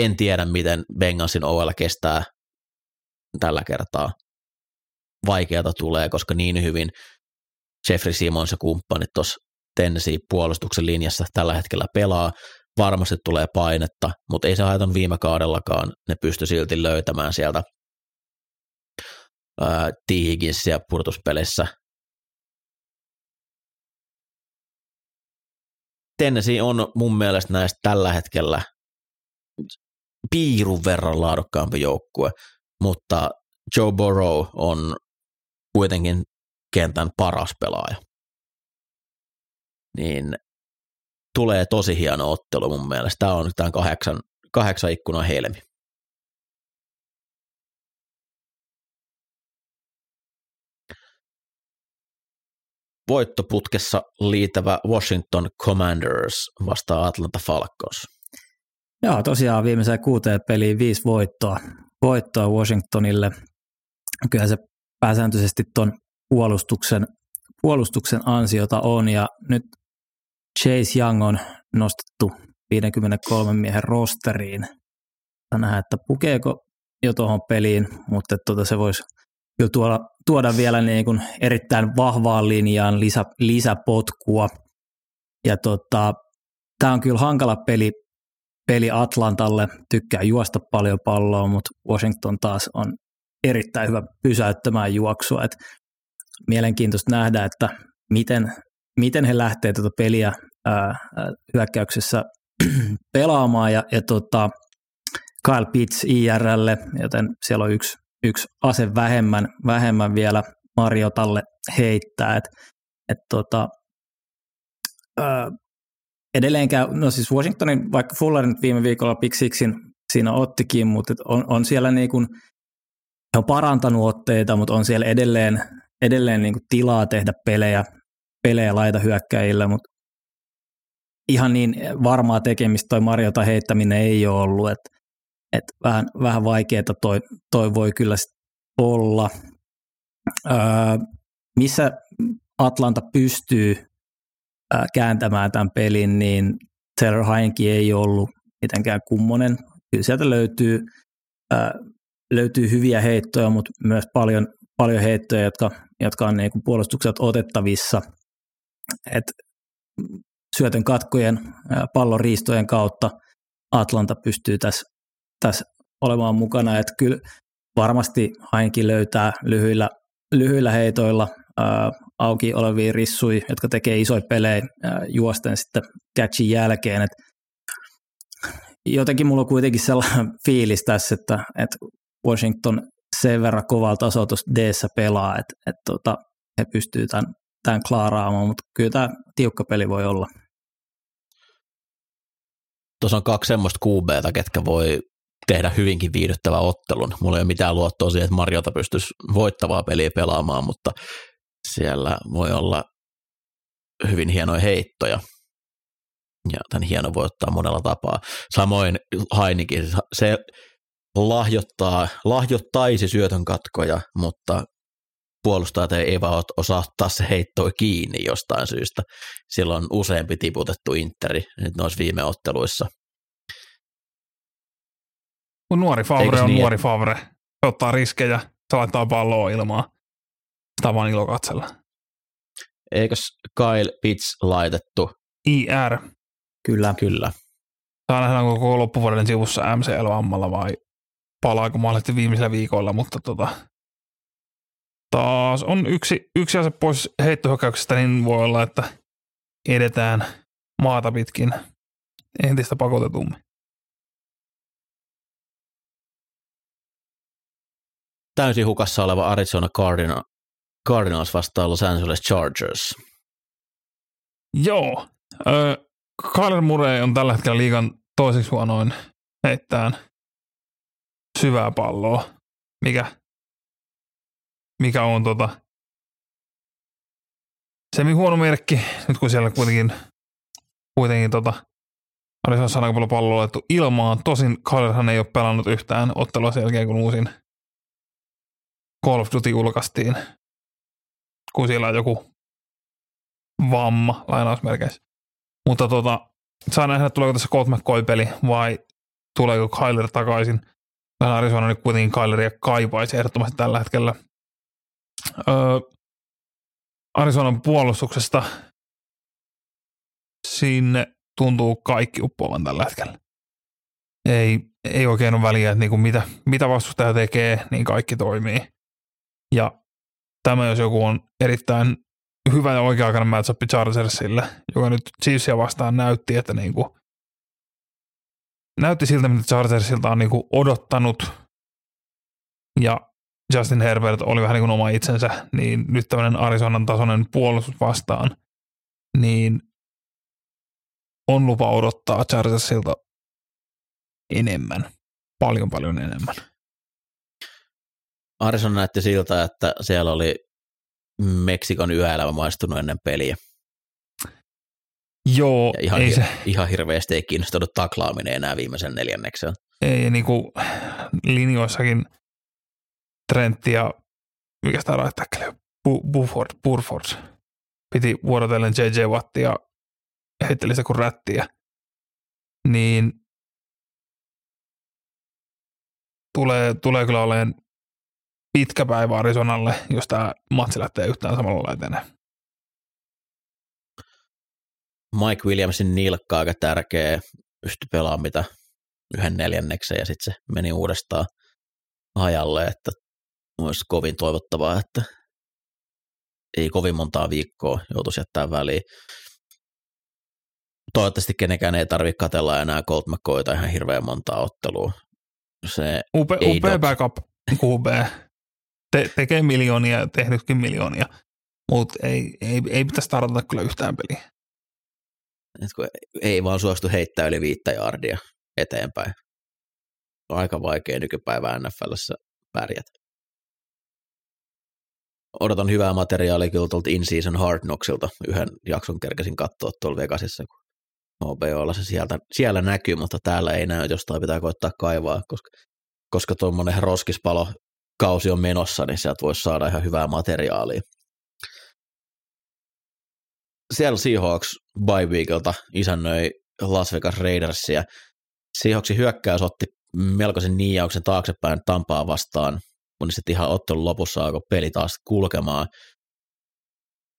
En tiedä, miten Bengalsin OL kestää tällä kertaa. Vaikeata tulee, koska niin hyvin Jeffrey Simons ja kumppanit tuossa Tennessee puolustuksen linjassa tällä hetkellä pelaa. Varmasti tulee painetta, mutta ei se haitannut viime kaudellakaan. Ne pysty silti löytämään sieltä T. Higginsia purtuspeleissä. Tennessee on mun mielestä näistä tällä hetkellä piirun verran laadukkaampi joukkue, mutta Joe Burrow on kuitenkin kentän paras pelaaja. Niin tulee tosi hieno ottelu mun mielestä. Tämä on tämän kahdeksan, kahdeksan ikkunan helmi. Voittoputkessa liitävä Washington Commanders vastaa Atlanta Falcons. Joo, tosiaan viimeiseen kuuteen peliin viisi voittoa, voittoa Washingtonille. Kyllä se pääsääntöisesti tuon puolustuksen, puolustuksen ansiota on ja nyt Chase Young on nostettu 53 miehen rosteriin. Nähdään, että pukeeko jo tuohon peliin, mutta tuota se voisi kyllä tuoda, tuoda vielä niin kuin erittäin vahvaan linjaan lisä, lisäpotkua. Ja tota, tämä on kyllä hankala peli, peli Atlantalle, tykkää juosta paljon palloa, mutta Washington taas on erittäin hyvä pysäyttämään juoksua. Et mielenkiintoista nähdä, että miten, miten he lähtee tuota peliä hyökkäyksessä pelaamaan ja, ja tota, Kyle Pitts IRlle, joten siellä on yksi, yksi ase vähemmän, vähemmän vielä Mariotalle heittää. Et, et tota, ää, edelleenkään, no siis Washingtonin, vaikka Fuller nyt viime viikolla Big Sixin siinä ottikin, mutta on, on siellä niin kuin, on parantanut otteita, mutta on siellä edelleen, edelleen niin kuin tilaa tehdä pelejä, pelejä laita hyökkäjillä, mutta ihan niin varmaa tekemistä toi Marjota heittäminen ei ole ollut, että et vähän, vähän vaikeaa toi, toi voi kyllä olla. Öö, missä Atlanta pystyy ää, kääntämään tämän pelin, niin Taylor Heinke ei ollut mitenkään kummonen. Kyllä sieltä löytyy, ää, löytyy hyviä heittoja, mutta myös paljon, paljon heittoja, jotka, jotka on niin puolustukset otettavissa. Et syötön katkojen, pallon riistojen kautta Atlanta pystyy tässä, tässä olemaan mukana. Että kyllä varmasti Hainkin löytää lyhyillä, lyhyillä heitoilla ää, auki olevia rissui, jotka tekee isoja pelejä ää, juosten sitten catchin jälkeen. Et jotenkin mulla on kuitenkin sellainen fiilis tässä, että, että Washington sen verran kovalla tasolla tuossa d pelaa, että, että tota, he pystyy tämän, tämän klaaraamaan, mutta kyllä tämä tiukka peli voi olla. Tuossa on kaksi semmoista QBtä, ketkä voi tehdä hyvinkin viihdyttävän ottelun. Mulla ei ole mitään luottoa siihen, että Marjota pystyisi voittavaa peliä pelaamaan, mutta siellä voi olla hyvin hienoja heittoja. Ja tämän hieno voittaa monella tapaa. Samoin Hainikin, se lahjoittaa, lahjoittaisi syötön katkoja, mutta puolustajat ei vaan osaa ottaa se heittoi kiinni jostain syystä. Silloin on useampi tiputettu Interi nyt noissa viime otteluissa. Kun nuori Favre on niin, nuori Favre. Se ottaa riskejä, se laittaa palloa ilmaa. Sitä vaan ilo katsella. Eikös Kyle Pitts laitettu? IR. Kyllä. Kyllä. Saa nähdä, onko koko loppuvuoden sivussa MCL-ammalla vai palaako mahdollisesti viimeisellä viikolla, mutta tota, taas on yksi, yksi ase pois heittohyökkäyksestä, niin voi olla, että edetään maata pitkin entistä pakotetummin. Täysin hukassa oleva Arizona Cardinal, Cardinals vastaa Los Angeles Chargers. Joo. Ö, Kyler Murray on tällä hetkellä liigan toiseksi huonoin heittäään syvää palloa, mikä mikä on tota, semi huono merkki, nyt kun siellä kuitenkin, kuitenkin tota, Arizona saadaanko paljon palloa laittu ilmaan. Tosin Kylerhan ei ole pelannut yhtään ottelua sen jälkeen, kun uusin Call of Duty julkaistiin, kun siellä on joku vamma lainausmerkeissä. Mutta tota, saa nähdä, tuleeko tässä Colt McCoy-peli vai tuleeko Kyler takaisin. Vähän Arizona nyt kuitenkin Kyleria kaipaisi ehdottomasti tällä hetkellä. Öö, Arizonan puolustuksesta sinne tuntuu kaikki uppoavan tällä hetkellä. Ei, ei oikein ole väliä, että niinku mitä, mitä vastustaja tekee, niin kaikki toimii. Ja tämä jos joku on erittäin hyvä ja oikea-aikainen matchup Chargersille, joka nyt Chiefsia vastaan näytti, että niinku, näytti siltä, mitä Chargersilta on niinku odottanut. Ja Justin Herbert oli vähän niin kuin oma itsensä, niin nyt tämmöinen Arizonan tasoinen puolustus vastaan, niin on lupa odottaa Chargersilta enemmän, paljon paljon enemmän. Arizona näytti siltä, että siellä oli Meksikon yöelämä maistunut ennen peliä. Joo, Ja ihan, ei se, ihan hirveästi ei kiinnostunut taklaaminen enää viimeisen neljänneksen. ei niinku linjoissakin Trent ja mikä sitä right tackle, Bu- Buford, Burford. Piti vuorotellen JJ Wattia heitteli sitä kuin rättiä, niin tulee, tulee kyllä olemaan pitkä päivä Arizonalle, jos tämä matsi lähtee yhtään samalla lailla etenee. Mike Williamsin nilkka aika tärkeä, pystyi pelaamaan mitä yhden neljänneksen ja sitten se meni uudestaan hajalle, että olisi kovin toivottavaa, että ei kovin montaa viikkoa joutuisi jättää väliin. Toivottavasti kenenkään ei tarvitse katella enää Colt McCoyta ihan hirveän montaa ottelua. Se Upe, upea dot. backup QB. Te, tekee miljoonia ja tehnytkin miljoonia, mutta ei, ei, ei pitäisi tarvita kyllä yhtään peliä. Et kun ei vaan suostu heittää yli viittä jardia eteenpäin. On aika vaikea nykypäivää NFLssä pärjätä. Odotan hyvää materiaalia kyllä tuolta In-Season Hard Knocksilta. Yhden jakson kerkesin katsoa tuolla Vegasissa, kun OBOlla se sieltä, siellä näkyy, mutta täällä ei näy, jostain pitää koittaa kaivaa, koska, koska tuommoinen roskispalo kausi on menossa, niin sieltä voisi saada ihan hyvää materiaalia. Siellä Seahawks bye weekilta isännöi Las Vegas Raidersia. Seahawksin hyökkäys otti melkoisen niijauksen taaksepäin Tampaa vastaan, kun sitten ihan ottelun lopussa alkoi peli taas kulkemaan.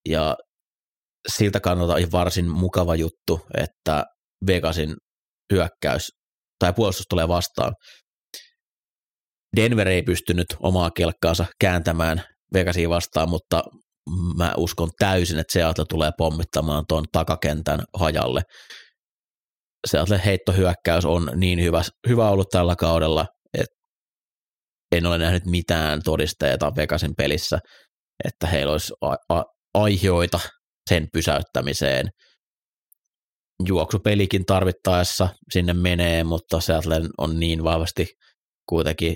Ja siltä kannalta oli varsin mukava juttu, että Vegasin hyökkäys tai puolustus tulee vastaan. Denver ei pystynyt omaa kelkkaansa kääntämään Vegasia vastaan, mutta mä uskon täysin, että Seattle tulee pommittamaan tuon takakentän hajalle. Seattle heittohyökkäys on niin hyvä, hyvä ollut tällä kaudella, en ole nähnyt mitään todisteita Vegasin pelissä, että heillä olisi a- a- aihioita sen pysäyttämiseen. Juoksupelikin tarvittaessa sinne menee, mutta Seattle on niin vahvasti kuitenkin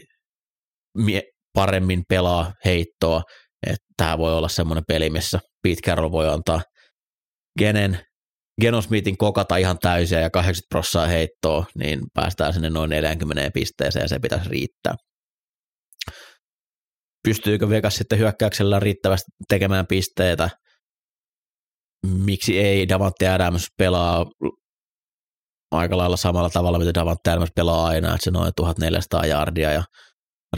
paremmin pelaa heittoa, että tämä voi olla semmoinen peli, missä Pete Carroll voi antaa Genen, Genosmithin kokata ihan täysiä ja 80 prossaa heittoa, niin päästään sinne noin 40 pisteeseen ja se pitäisi riittää. Pystyykö Vegas sitten hyökkäyksellä riittävästi tekemään pisteitä? Miksi ei Davante Adams pelaa aika lailla samalla tavalla, mitä Davante Adams pelaa aina, että se noin 1400 jardia ja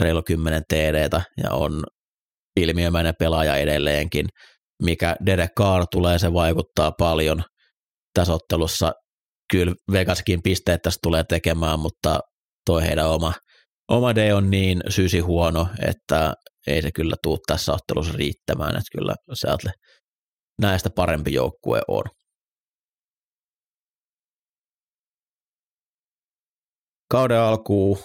reilu 10 TDtä ja on ilmiömäinen pelaaja edelleenkin. Mikä Derek Carr tulee, se vaikuttaa paljon tässä ottelussa. Kyllä Vegaskin pisteet tästä tulee tekemään, mutta toi heidän oma, oma D on niin sysi huono, että ei se kyllä tuu tässä ottelussa riittämään, että kyllä Seattle näistä parempi joukkue on. Kauden alkuun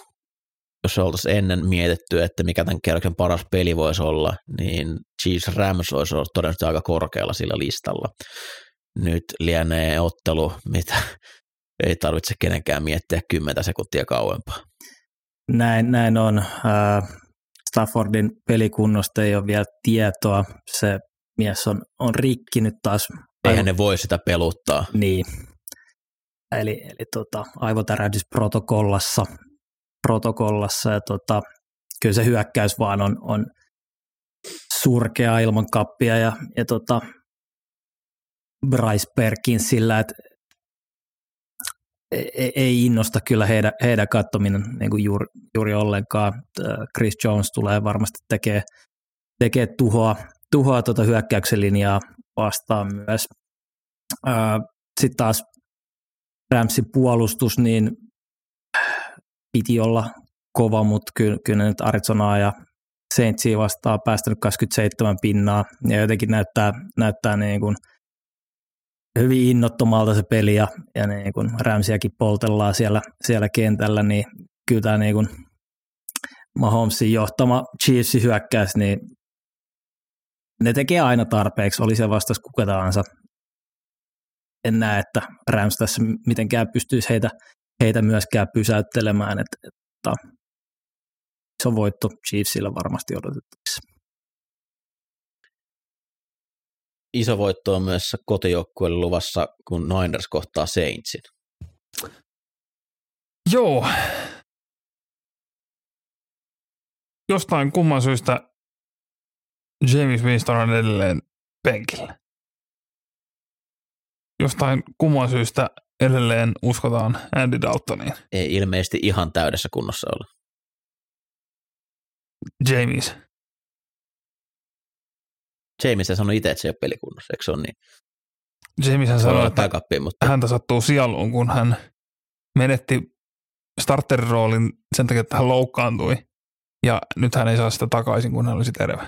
jos oltaisiin ennen mietitty, että mikä tämän kierroksen paras peli voisi olla, niin Chiefs Rams olisi ollut todennäköisesti aika korkealla sillä listalla. Nyt lienee ottelu, mitä ei tarvitse kenenkään miettiä kymmentä sekuntia kauempaa. Näin, näin on. Staffordin pelikunnosta ei ole vielä tietoa. Se mies on, on rikki nyt taas. Eihän ne voi sitä peluttaa. Niin. eli, eli tota, aivotärähdysprotokollassa protokollassa ja tota, kyllä se hyökkäys vaan on, on surkea ilman kappia ja, ja tota, Bryce Perkinsillä, että ei, ei innosta kyllä heidän, heidän kattominen niin kuin juuri, juuri ollenkaan. Chris Jones tulee varmasti tekee, tekee tuhoa, tuhoa tuota hyökkäyksen linjaa vastaan myös. Sitten taas Ramsin puolustus, niin piti olla kova, mutta kyllä, kyllä nyt Arizonaa ja Saintsia vastaan päästänyt 27 pinnaa ja jotenkin näyttää, näyttää niin kuin hyvin innottomalta se peli ja, ja niin kuin Ramsiakin poltellaan siellä, siellä kentällä, niin kyllä tämä niin Mahomesin johtama Chiefsin hyökkäys, niin ne tekee aina tarpeeksi, oli se vastas kuka tahansa. En näe, että Rams tässä mitenkään pystyisi heitä, heitä myöskään pysäyttelemään, että, että iso voitto Chiefsillä varmasti odotettavissa. Iso voitto on myös kotijoukkueelle luvassa, kun Niners kohtaa Saintsin. Joo. Jostain kumman syystä James Winston on edelleen penkillä. Jostain kumman syystä edelleen uskotaan Andy Daltoniin. Ei ilmeisesti ihan täydessä kunnossa ole. James. James sanoi itse, että se ei ole pelikunnossa, eikö se ole niin? James hän sanoi, että backupiin, mutta... häntä sattuu sieluun, kun hän menetti starterin roolin sen takia, että hän loukkaantui. Ja nyt hän ei saa sitä takaisin, kun hän olisi terve.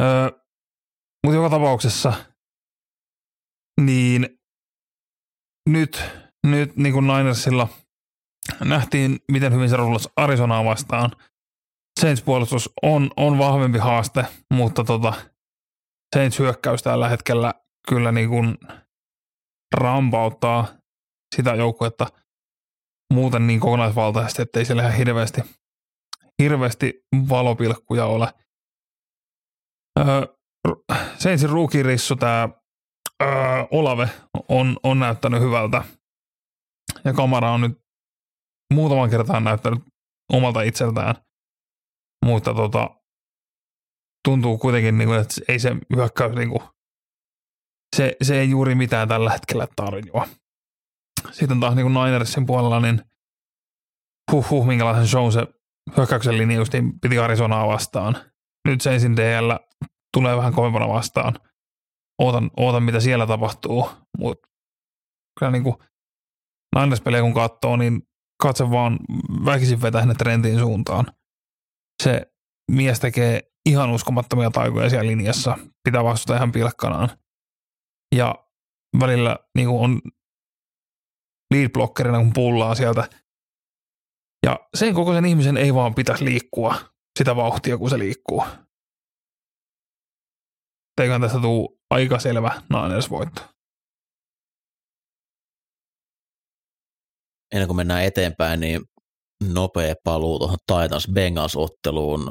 Öö, mutta joka tapauksessa, niin nyt, nyt niin kuin Ninersilla nähtiin, miten hyvin se rullasi Arizonaa vastaan. Saints puolustus on, on vahvempi haaste, mutta tota, Saints hyökkäys tällä hetkellä kyllä niin kuin rampauttaa sitä joukkuetta muuten niin kokonaisvaltaisesti, ettei siellä ihan hirveästi, hirveästi valopilkkuja ole. Öö, Saintsin ruukirissu tämä öö, Olave on, on näyttänyt hyvältä ja Kamara on nyt muutaman kertaan näyttänyt omalta itseltään, mutta tota, tuntuu kuitenkin, niin kuin, että ei se hyökkäys, niin kuin, se, se ei juuri mitään tällä hetkellä tarjoa. Sitten taas niin kuin Ninersin puolella, niin huh, huh minkälaisen show se hyökkäyksen linja just niin piti Arizonaa vastaan. Nyt Saintsin DL tulee vähän kovempana vastaan. Ootan, ootan mitä siellä tapahtuu, mutta kyllä niin kuin Niners-pelejä kun katsoo, niin katse vaan väkisin vetää sinne trendin suuntaan. Se mies tekee ihan uskomattomia taikoja siellä linjassa, pitää vastata ihan pilkkanaan. Ja välillä niin kuin on leadblockerina, kun pullaa sieltä. Ja sen kokoisen ihmisen ei vaan pitäisi liikkua sitä vauhtia, kun se liikkuu. Eiköhän tästä tuu aika selvä Niners voitto. Ennen kuin mennään eteenpäin, niin nopea paluu tuohon Titans Bengals-otteluun.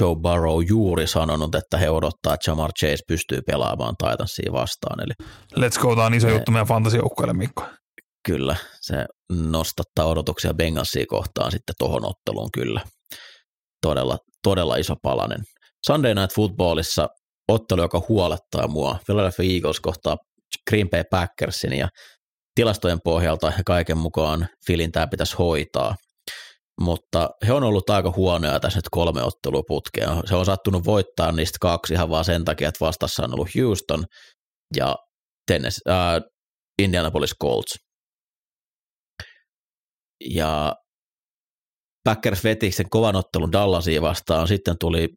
Joe Burrow juuri sanonut, että he odottaa, että Jamar Chase pystyy pelaamaan Titansia vastaan. Eli Let's go, tämä on iso ne, juttu meidän fantasijoukkoille, Mikko. Kyllä, se nostattaa odotuksia Bengalsia kohtaan sitten tuohon otteluun kyllä. Todella, todella iso palanen. Sunday Night Footballissa ottelu, joka huolettaa mua. Philadelphia Eagles kohtaa Green Bay Packersin ja tilastojen pohjalta ja kaiken mukaan Filin tämä pitäisi hoitaa. Mutta he on ollut aika huonoja tässä nyt kolme ottelua putkea. Se on sattunut voittaa niistä kaksi ihan vaan sen takia, että vastassa on ollut Houston ja Tennis, äh, Indianapolis Colts. Ja Packers veti sen kovan ottelun Dallasiin vastaan, sitten tuli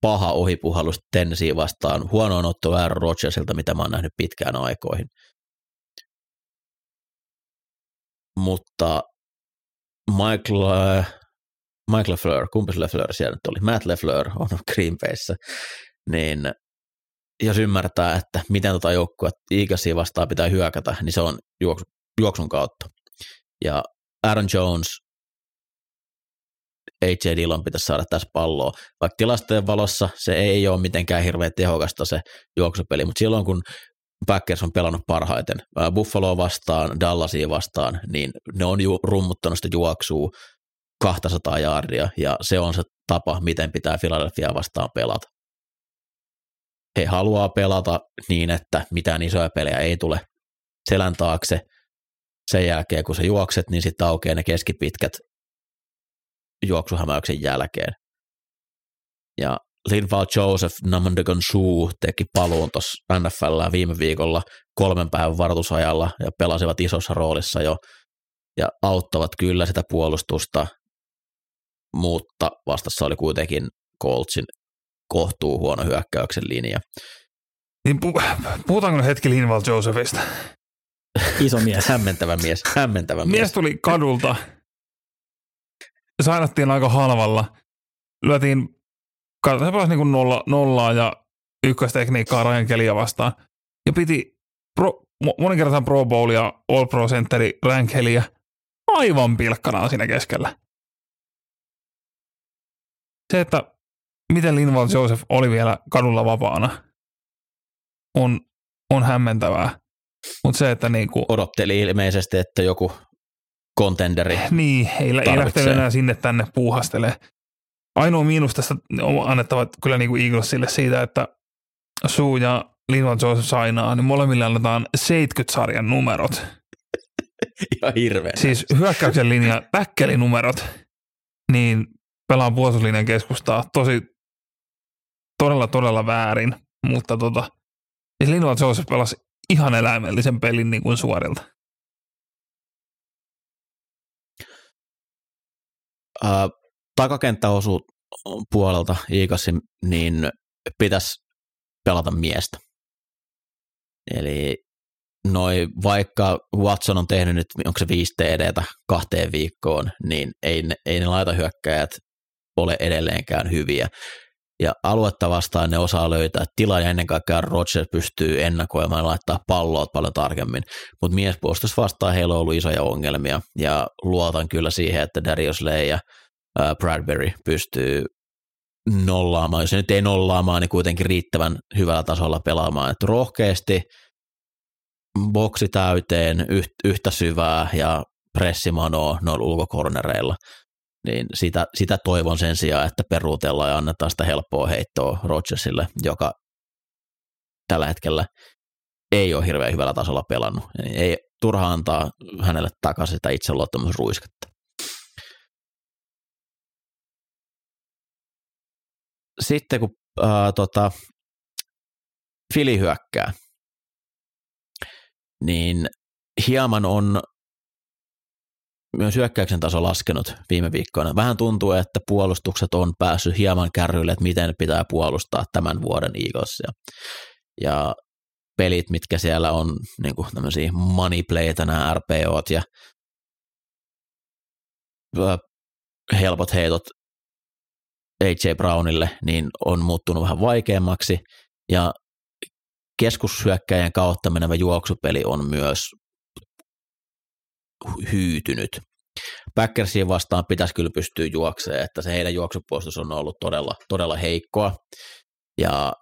paha ohipuhallus Tennessee vastaan, huono ottelu Aaron Rodgersilta, mitä mä oon nähnyt pitkään aikoihin. Mutta Michael, äh, Michael Lefleur, kumpi Lefleur siellä nyt oli, Matt Lefleur on Green Bayssä, niin jos ymmärtää, että miten tota joukkue Eaglesia vastaan pitää hyökätä, niin se on juoksu, juoksun kautta. Ja Aaron Jones, AJ Dillon pitäisi saada tässä palloa. Vaikka tilastojen valossa se ei ole mitenkään hirveän tehokasta se juoksupeli, mutta silloin kun Packers on pelannut parhaiten. Buffalo vastaan, Dallasia vastaan, niin ne on ju- rummuttanut sitä juoksua 200 jaardia, ja se on se tapa, miten pitää Philadelphia vastaan pelata. He haluaa pelata niin, että mitään isoja pelejä ei tule selän taakse. Sen jälkeen, kun sä juokset, niin sitten aukeaa ne keskipitkät juoksuhämäyksen jälkeen. Ja Linval Joseph Namandagon Suu teki paluun tuossa NFL viime viikolla kolmen päivän varoitusajalla ja pelasivat isossa roolissa jo ja auttavat kyllä sitä puolustusta, mutta vastassa oli kuitenkin Coltsin kohtuu huono hyökkäyksen linja. Niin pu- puhutaanko hetki Linval Josephista? Iso mies. hämmentävä mies, hämmentävä mies. Mies tuli kadulta, sainattiin aika halvalla, lyötiin, se pelasi niin kuin nolla, nollaa ja ykköstekniikkaa Ryan Kellyä vastaan, ja piti pro, moninkertaisen Pro Bowl ja All Pro Centeri Ryan Kellyä aivan pilkkanaan siinä keskellä. Se, että miten Linval Joseph oli vielä kadulla vapaana, on, on hämmentävää. Mutta se, että niinku, Odotteli ilmeisesti, että joku kontenderi niin, ei, ei lähtenyt enää sinne tänne puuhastele. Ainoa miinus tästä on annettava kyllä niinku Eaglesille siitä, että Suu ja Linval Joseph sainaa, niin molemmille annetaan 70-sarjan numerot. ihan hirveä. Siis hyökkäyksen linja, päkkelinumerot, niin pelaa puolustuslinjan keskustaa tosi todella, todella väärin, mutta tota, siis Linval Joseph pelasi ihan eläimellisen pelin niin kuin suorilta. Ää, takakenttäosu puolelta Iikasin, niin pitäisi pelata miestä. Eli noi, vaikka Watson on tehnyt nyt, onko se 5 TDtä kahteen viikkoon, niin ei ei ne laitahyökkäjät ole edelleenkään hyviä. Ja aluetta vastaan ne osaa löytää tilaa ja ennen kaikkea Rodgers pystyy ennakoimaan ja laittaa palloa paljon tarkemmin. Mutta miespuolustus vastaan heillä on ollut isoja ongelmia ja luotan kyllä siihen, että Darius Lay ja Bradbury pystyy nollaamaan, jos nyt ei nollaamaan, niin kuitenkin riittävän hyvällä tasolla pelaamaan. Että rohkeasti boksi täyteen yhtä syvää ja pressimanoa noilla ulkokornereilla niin sitä, sitä toivon sen sijaan, että peruutellaan ja annetaan sitä helppoa heittoa Rodgersille, joka tällä hetkellä ei ole hirveän hyvällä tasolla pelannut. Eli ei turha antaa hänelle takaisin sitä itseluottamusruisketta. Sitten kun ää, tota, Fili hyökkää, niin hieman on myös hyökkäyksen taso laskenut viime viikkoina. Vähän tuntuu, että puolustukset on päässyt hieman kärryille, että miten pitää puolustaa tämän vuoden Eaglesia. Ja pelit, mitkä siellä on, niin kuin tämmöisiä moneyplaytä, nämä RPOt ja helpot heitot AJ Brownille, niin on muuttunut vähän vaikeammaksi. Ja keskushyökkäjän kautta menevä juoksupeli on myös hyytynyt. Packersiin vastaan pitäisi kyllä pystyä juokseen, että se heidän juoksupuolustus on ollut todella, todella heikkoa. Ja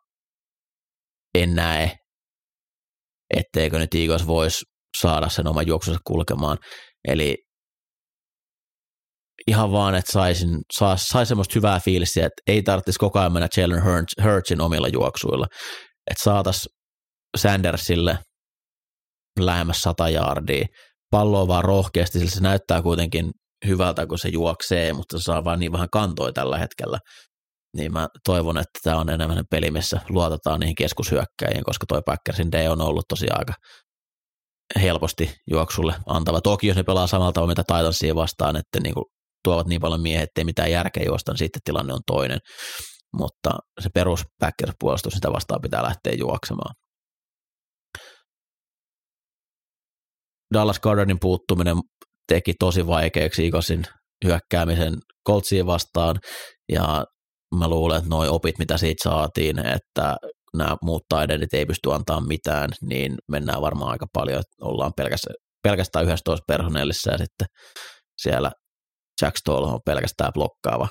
en näe, etteikö nyt Eagles voisi saada sen oman juoksunsa kulkemaan. Eli ihan vaan, että saisin, sais, sais semmoista hyvää fiilistä, että ei tarvitsisi koko ajan mennä Jalen Hurtsin omilla juoksuilla. Että saataisiin Sandersille lähemmäs 100 jardia, palloa vaan rohkeasti, sillä se näyttää kuitenkin hyvältä, kun se juoksee, mutta se saa vaan niin vähän kantoja tällä hetkellä. Niin mä toivon, että tämä on enemmän peli, missä luotetaan niihin keskushyökkäjiin, koska toi Packersin D on ollut tosiaan aika helposti juoksulle antava. Toki jos ne pelaa samalla tavalla mitä Titansia vastaan, että niin kuin tuovat niin paljon miehiä, ettei mitään järkeä juosta, niin sitten tilanne on toinen. Mutta se perus Packers-puolustus, sitä vastaan pitää lähteä juoksemaan. Dallas Gardenin puuttuminen teki tosi vaikeaksi Eaglesin hyökkäämisen Coltsiin vastaan, ja mä luulen, että noi opit, mitä siitä saatiin, että nämä muut taidennit ei pysty antaa mitään, niin mennään varmaan aika paljon, että ollaan pelkästään, pelkästään 11 personellissa ja sitten siellä Jack Stoll on pelkästään blokkaava,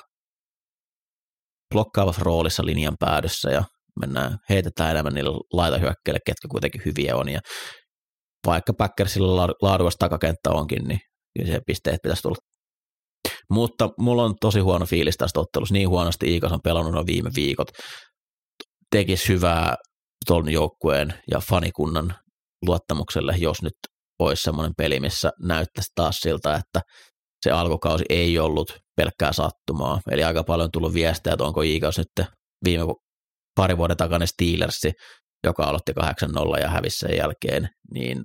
blokkaavassa roolissa linjan päädyssä ja mennään, heitetään enemmän niille laitahyökkäille, ketkä kuitenkin hyviä on, ja vaikka Packersilla laadukas takakenttä onkin, niin kyllä se pisteet pitäisi tulla. Mutta mulla on tosi huono fiilis tästä ottelussa, niin huonosti Iikas on pelannut no viime viikot. Tekisi hyvää tuon joukkueen ja fanikunnan luottamukselle, jos nyt olisi semmoinen peli, missä näyttäisi taas siltä, että se alkukausi ei ollut pelkkää sattumaa. Eli aika paljon tullut viestejä, että onko Iikas nyt viime pari vuoden takainen Steelersi, joka aloitti 8-0 ja hävisi sen jälkeen, niin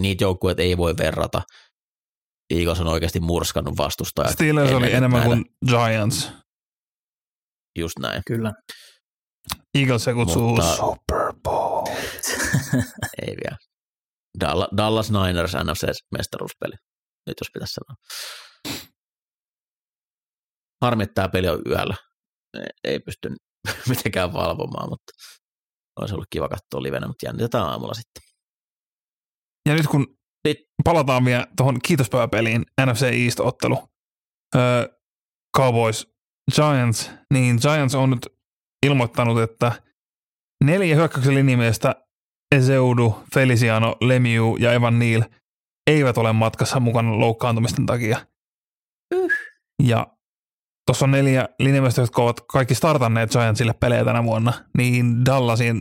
niitä joukkueet ei voi verrata. Eagles on oikeasti murskannut vastustajat. Steelers oli enemmän kuin Giants. Just näin. Kyllä. Eagles se kutsuu Mutta, Super Bowl. ei vielä. Dallas Niners NFC-mestaruuspeli. Nyt jos pitäisi sanoa. Harmittaa peli on yöllä. Ei pysty mitenkään valvomaan, mutta olisi ollut kiva katsoa livenä, mutta jännitetään aamulla sitten. Ja nyt kun palataan vielä tuohon kiitospäiväpeliin, NFC East-ottelu, öö, Cowboys Giants, niin Giants on nyt ilmoittanut, että neljä hyökkäyksen linjamiestä Ezeudu, Feliciano, Lemieux ja Evan Neal eivät ole matkassa mukana loukkaantumisten takia. Yh. Ja tuossa on neljä linjamiestä, jotka ovat kaikki startanneet Giantsille pelejä tänä vuonna, niin Dallasin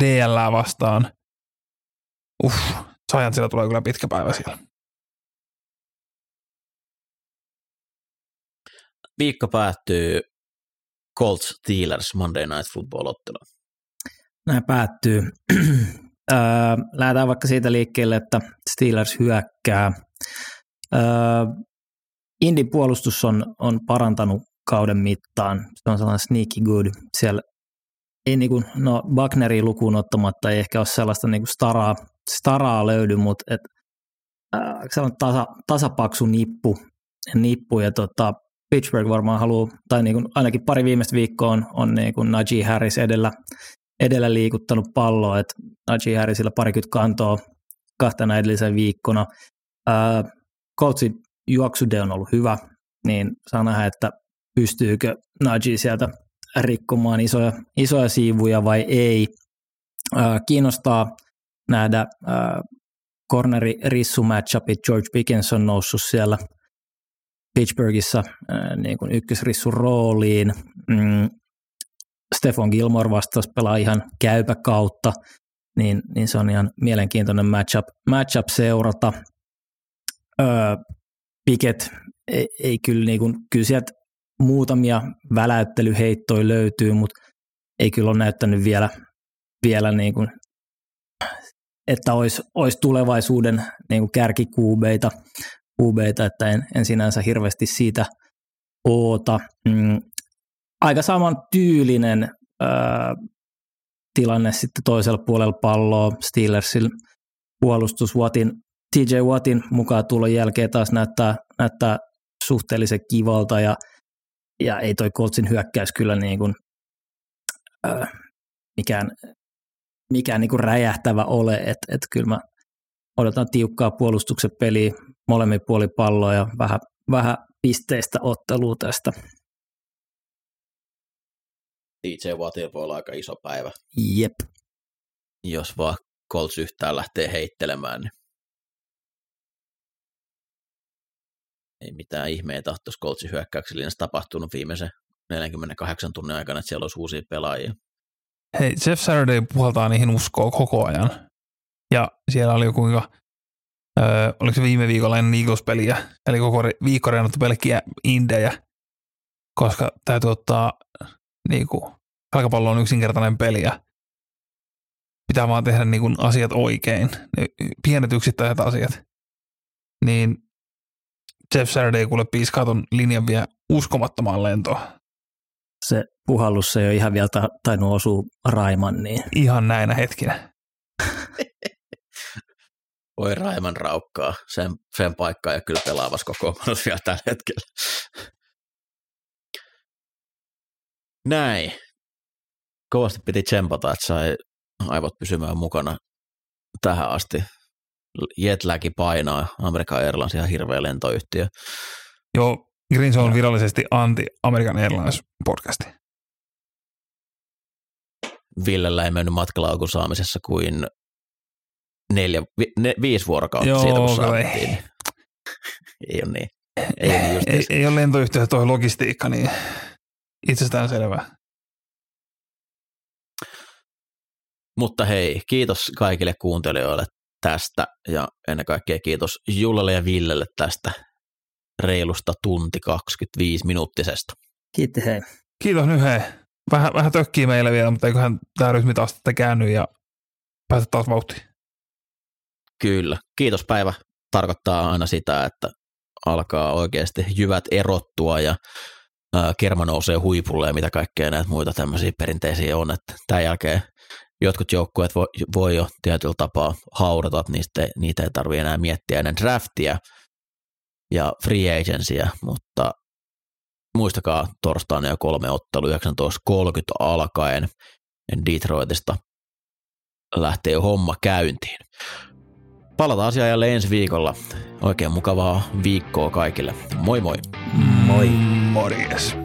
DL vastaan. Uff, Giantsilla tulee kyllä pitkä päivä siellä. Viikko päättyy Colts Steelers Monday Night Football-ottelu. Näin päättyy. lähdetään vaikka siitä liikkeelle, että Steelers hyökkää. Indin puolustus on, on parantanut kauden mittaan. Se on sellainen sneaky good. Siellä ei niin kuin, no Wagneria lukuun ottamatta ei ehkä ole sellaista niin kuin staraa, staraa löydy, mutta et, äh, se on tasa, tasapaksu nippu, nippu ja tota, Pittsburgh varmaan haluaa, tai niin kuin ainakin pari viimeistä viikkoa on, on niin kuin Najee Harris edellä, edellä liikuttanut palloa, että Najee Harrisilla parikymmentä kantoa kahtena edellisen viikkona. Äh, Coltsin juoksude on ollut hyvä, niin saa nähdä, että pystyykö Najee sieltä rikkomaan isoja, isoja siivuja vai ei. Äh, kiinnostaa nähdä äh, corneri rissu matchupit. George Pickens on noussut siellä Pittsburghissa niin ykkösrissun rooliin. Mm, Stefan Gilmore vastaus pelaa ihan käypä kautta, niin, niin se on ihan mielenkiintoinen matchup, matchup seurata. Öö, Piket ei, ei kyllä, niin kuin, kyllä sieltä muutamia väläyttelyheittoja löytyy, mutta ei kyllä ole näyttänyt vielä, vielä niin kuin, että olisi, olisi tulevaisuuden niin kuin kärkikuubeita, kuubeita, että en, en sinänsä hirveästi siitä oota. Mm, aika saman tyylinen tilanne sitten toisella puolella palloa Steelersin puolustus Wattin, TJ Wattin mukaan tulon jälkeen taas näyttää, näyttää suhteellisen kivalta ja, ja ei toi Coltsin hyökkäys kyllä niin kuin, ö, mikään, mikään niin kuin räjähtävä ole, että et kyllä mä odotan tiukkaa puolustuksen peliä molemmin puoli palloa ja vähän, vähän pisteistä ottelua tästä. DJ Wattilla voi olla aika iso päivä. Jep. Jos vaan Colts yhtään lähtee heittelemään, niin ei mitään ihmeitä ole tuossa Coltsin hyökkäyksellä tapahtunut viimeisen 48 tunnin aikana, että siellä olisi uusia pelaajia. Hei, Jeff Saturday puhaltaa niihin uskoa koko ajan. Ja siellä oli kuinka, öö, oliko se viime viikolla ennen Eagles-peliä, eli koko viikko reenattu pelkkiä indejä, koska täytyy ottaa niin kuin, jalkapallo on yksinkertainen peli ja pitää vaan tehdä niin kuin, asiat oikein, pienet yksittäiset asiat. Niin Jeff Saturday kuule piiskaa ton linjan vielä uskomattomaan lentoon. Se puhallus se ei ole ihan vielä ta- tainnut osua Raiman. Niin. Ihan näinä hetkinä. Voi Raiman raukkaa sen, sen paikkaa ja kyllä pelaavassa koko vielä tällä hetkellä. Näin. Kovasti piti tsempata, että sai aivot pysymään mukana tähän asti. Jetlagi painaa, Amerikan Airlines ihan hirveä lentoyhtiö. Joo, Greenson on virallisesti anti-American Airlines podcasti. Villellä ei mennyt matkalaukun saamisessa kuin neljä, vi, ne, viisi vuorokautta Joo, siitä, kun saatiin. ei. ei ole niin. Ei, ole niin Ei, ei ole lentoyhtiö tuo logistiikka, niin itsestään selvää. Mutta hei, kiitos kaikille kuuntelijoille tästä ja ennen kaikkea kiitos Jullelle ja Villelle tästä reilusta tunti 25 minuuttisesta. Kiitti hei. Kiitos nyt hei. Vähän, vähän tökkii meille vielä, mutta eiköhän tämä rytmi taas sitten käänny ja päästä taas vauhtiin. Kyllä. Kiitos päivä tarkoittaa aina sitä, että alkaa oikeasti jyvät erottua ja kerma nousee huipulle ja mitä kaikkea näitä muita tämmöisiä perinteisiä on. Että tämän jälkeen jotkut joukkueet voi, voi jo tietyllä tapaa haudata, että niistä, niitä ei tarvitse enää miettiä ennen draftia ja free agencyä, mutta muistakaa torstaina jo kolme ottelu 19.30 alkaen Detroitista lähtee homma käyntiin. Palataan asiaan jälleen ensi viikolla. Oikein mukavaa viikkoa kaikille. Moi moi! Moi. Morjes.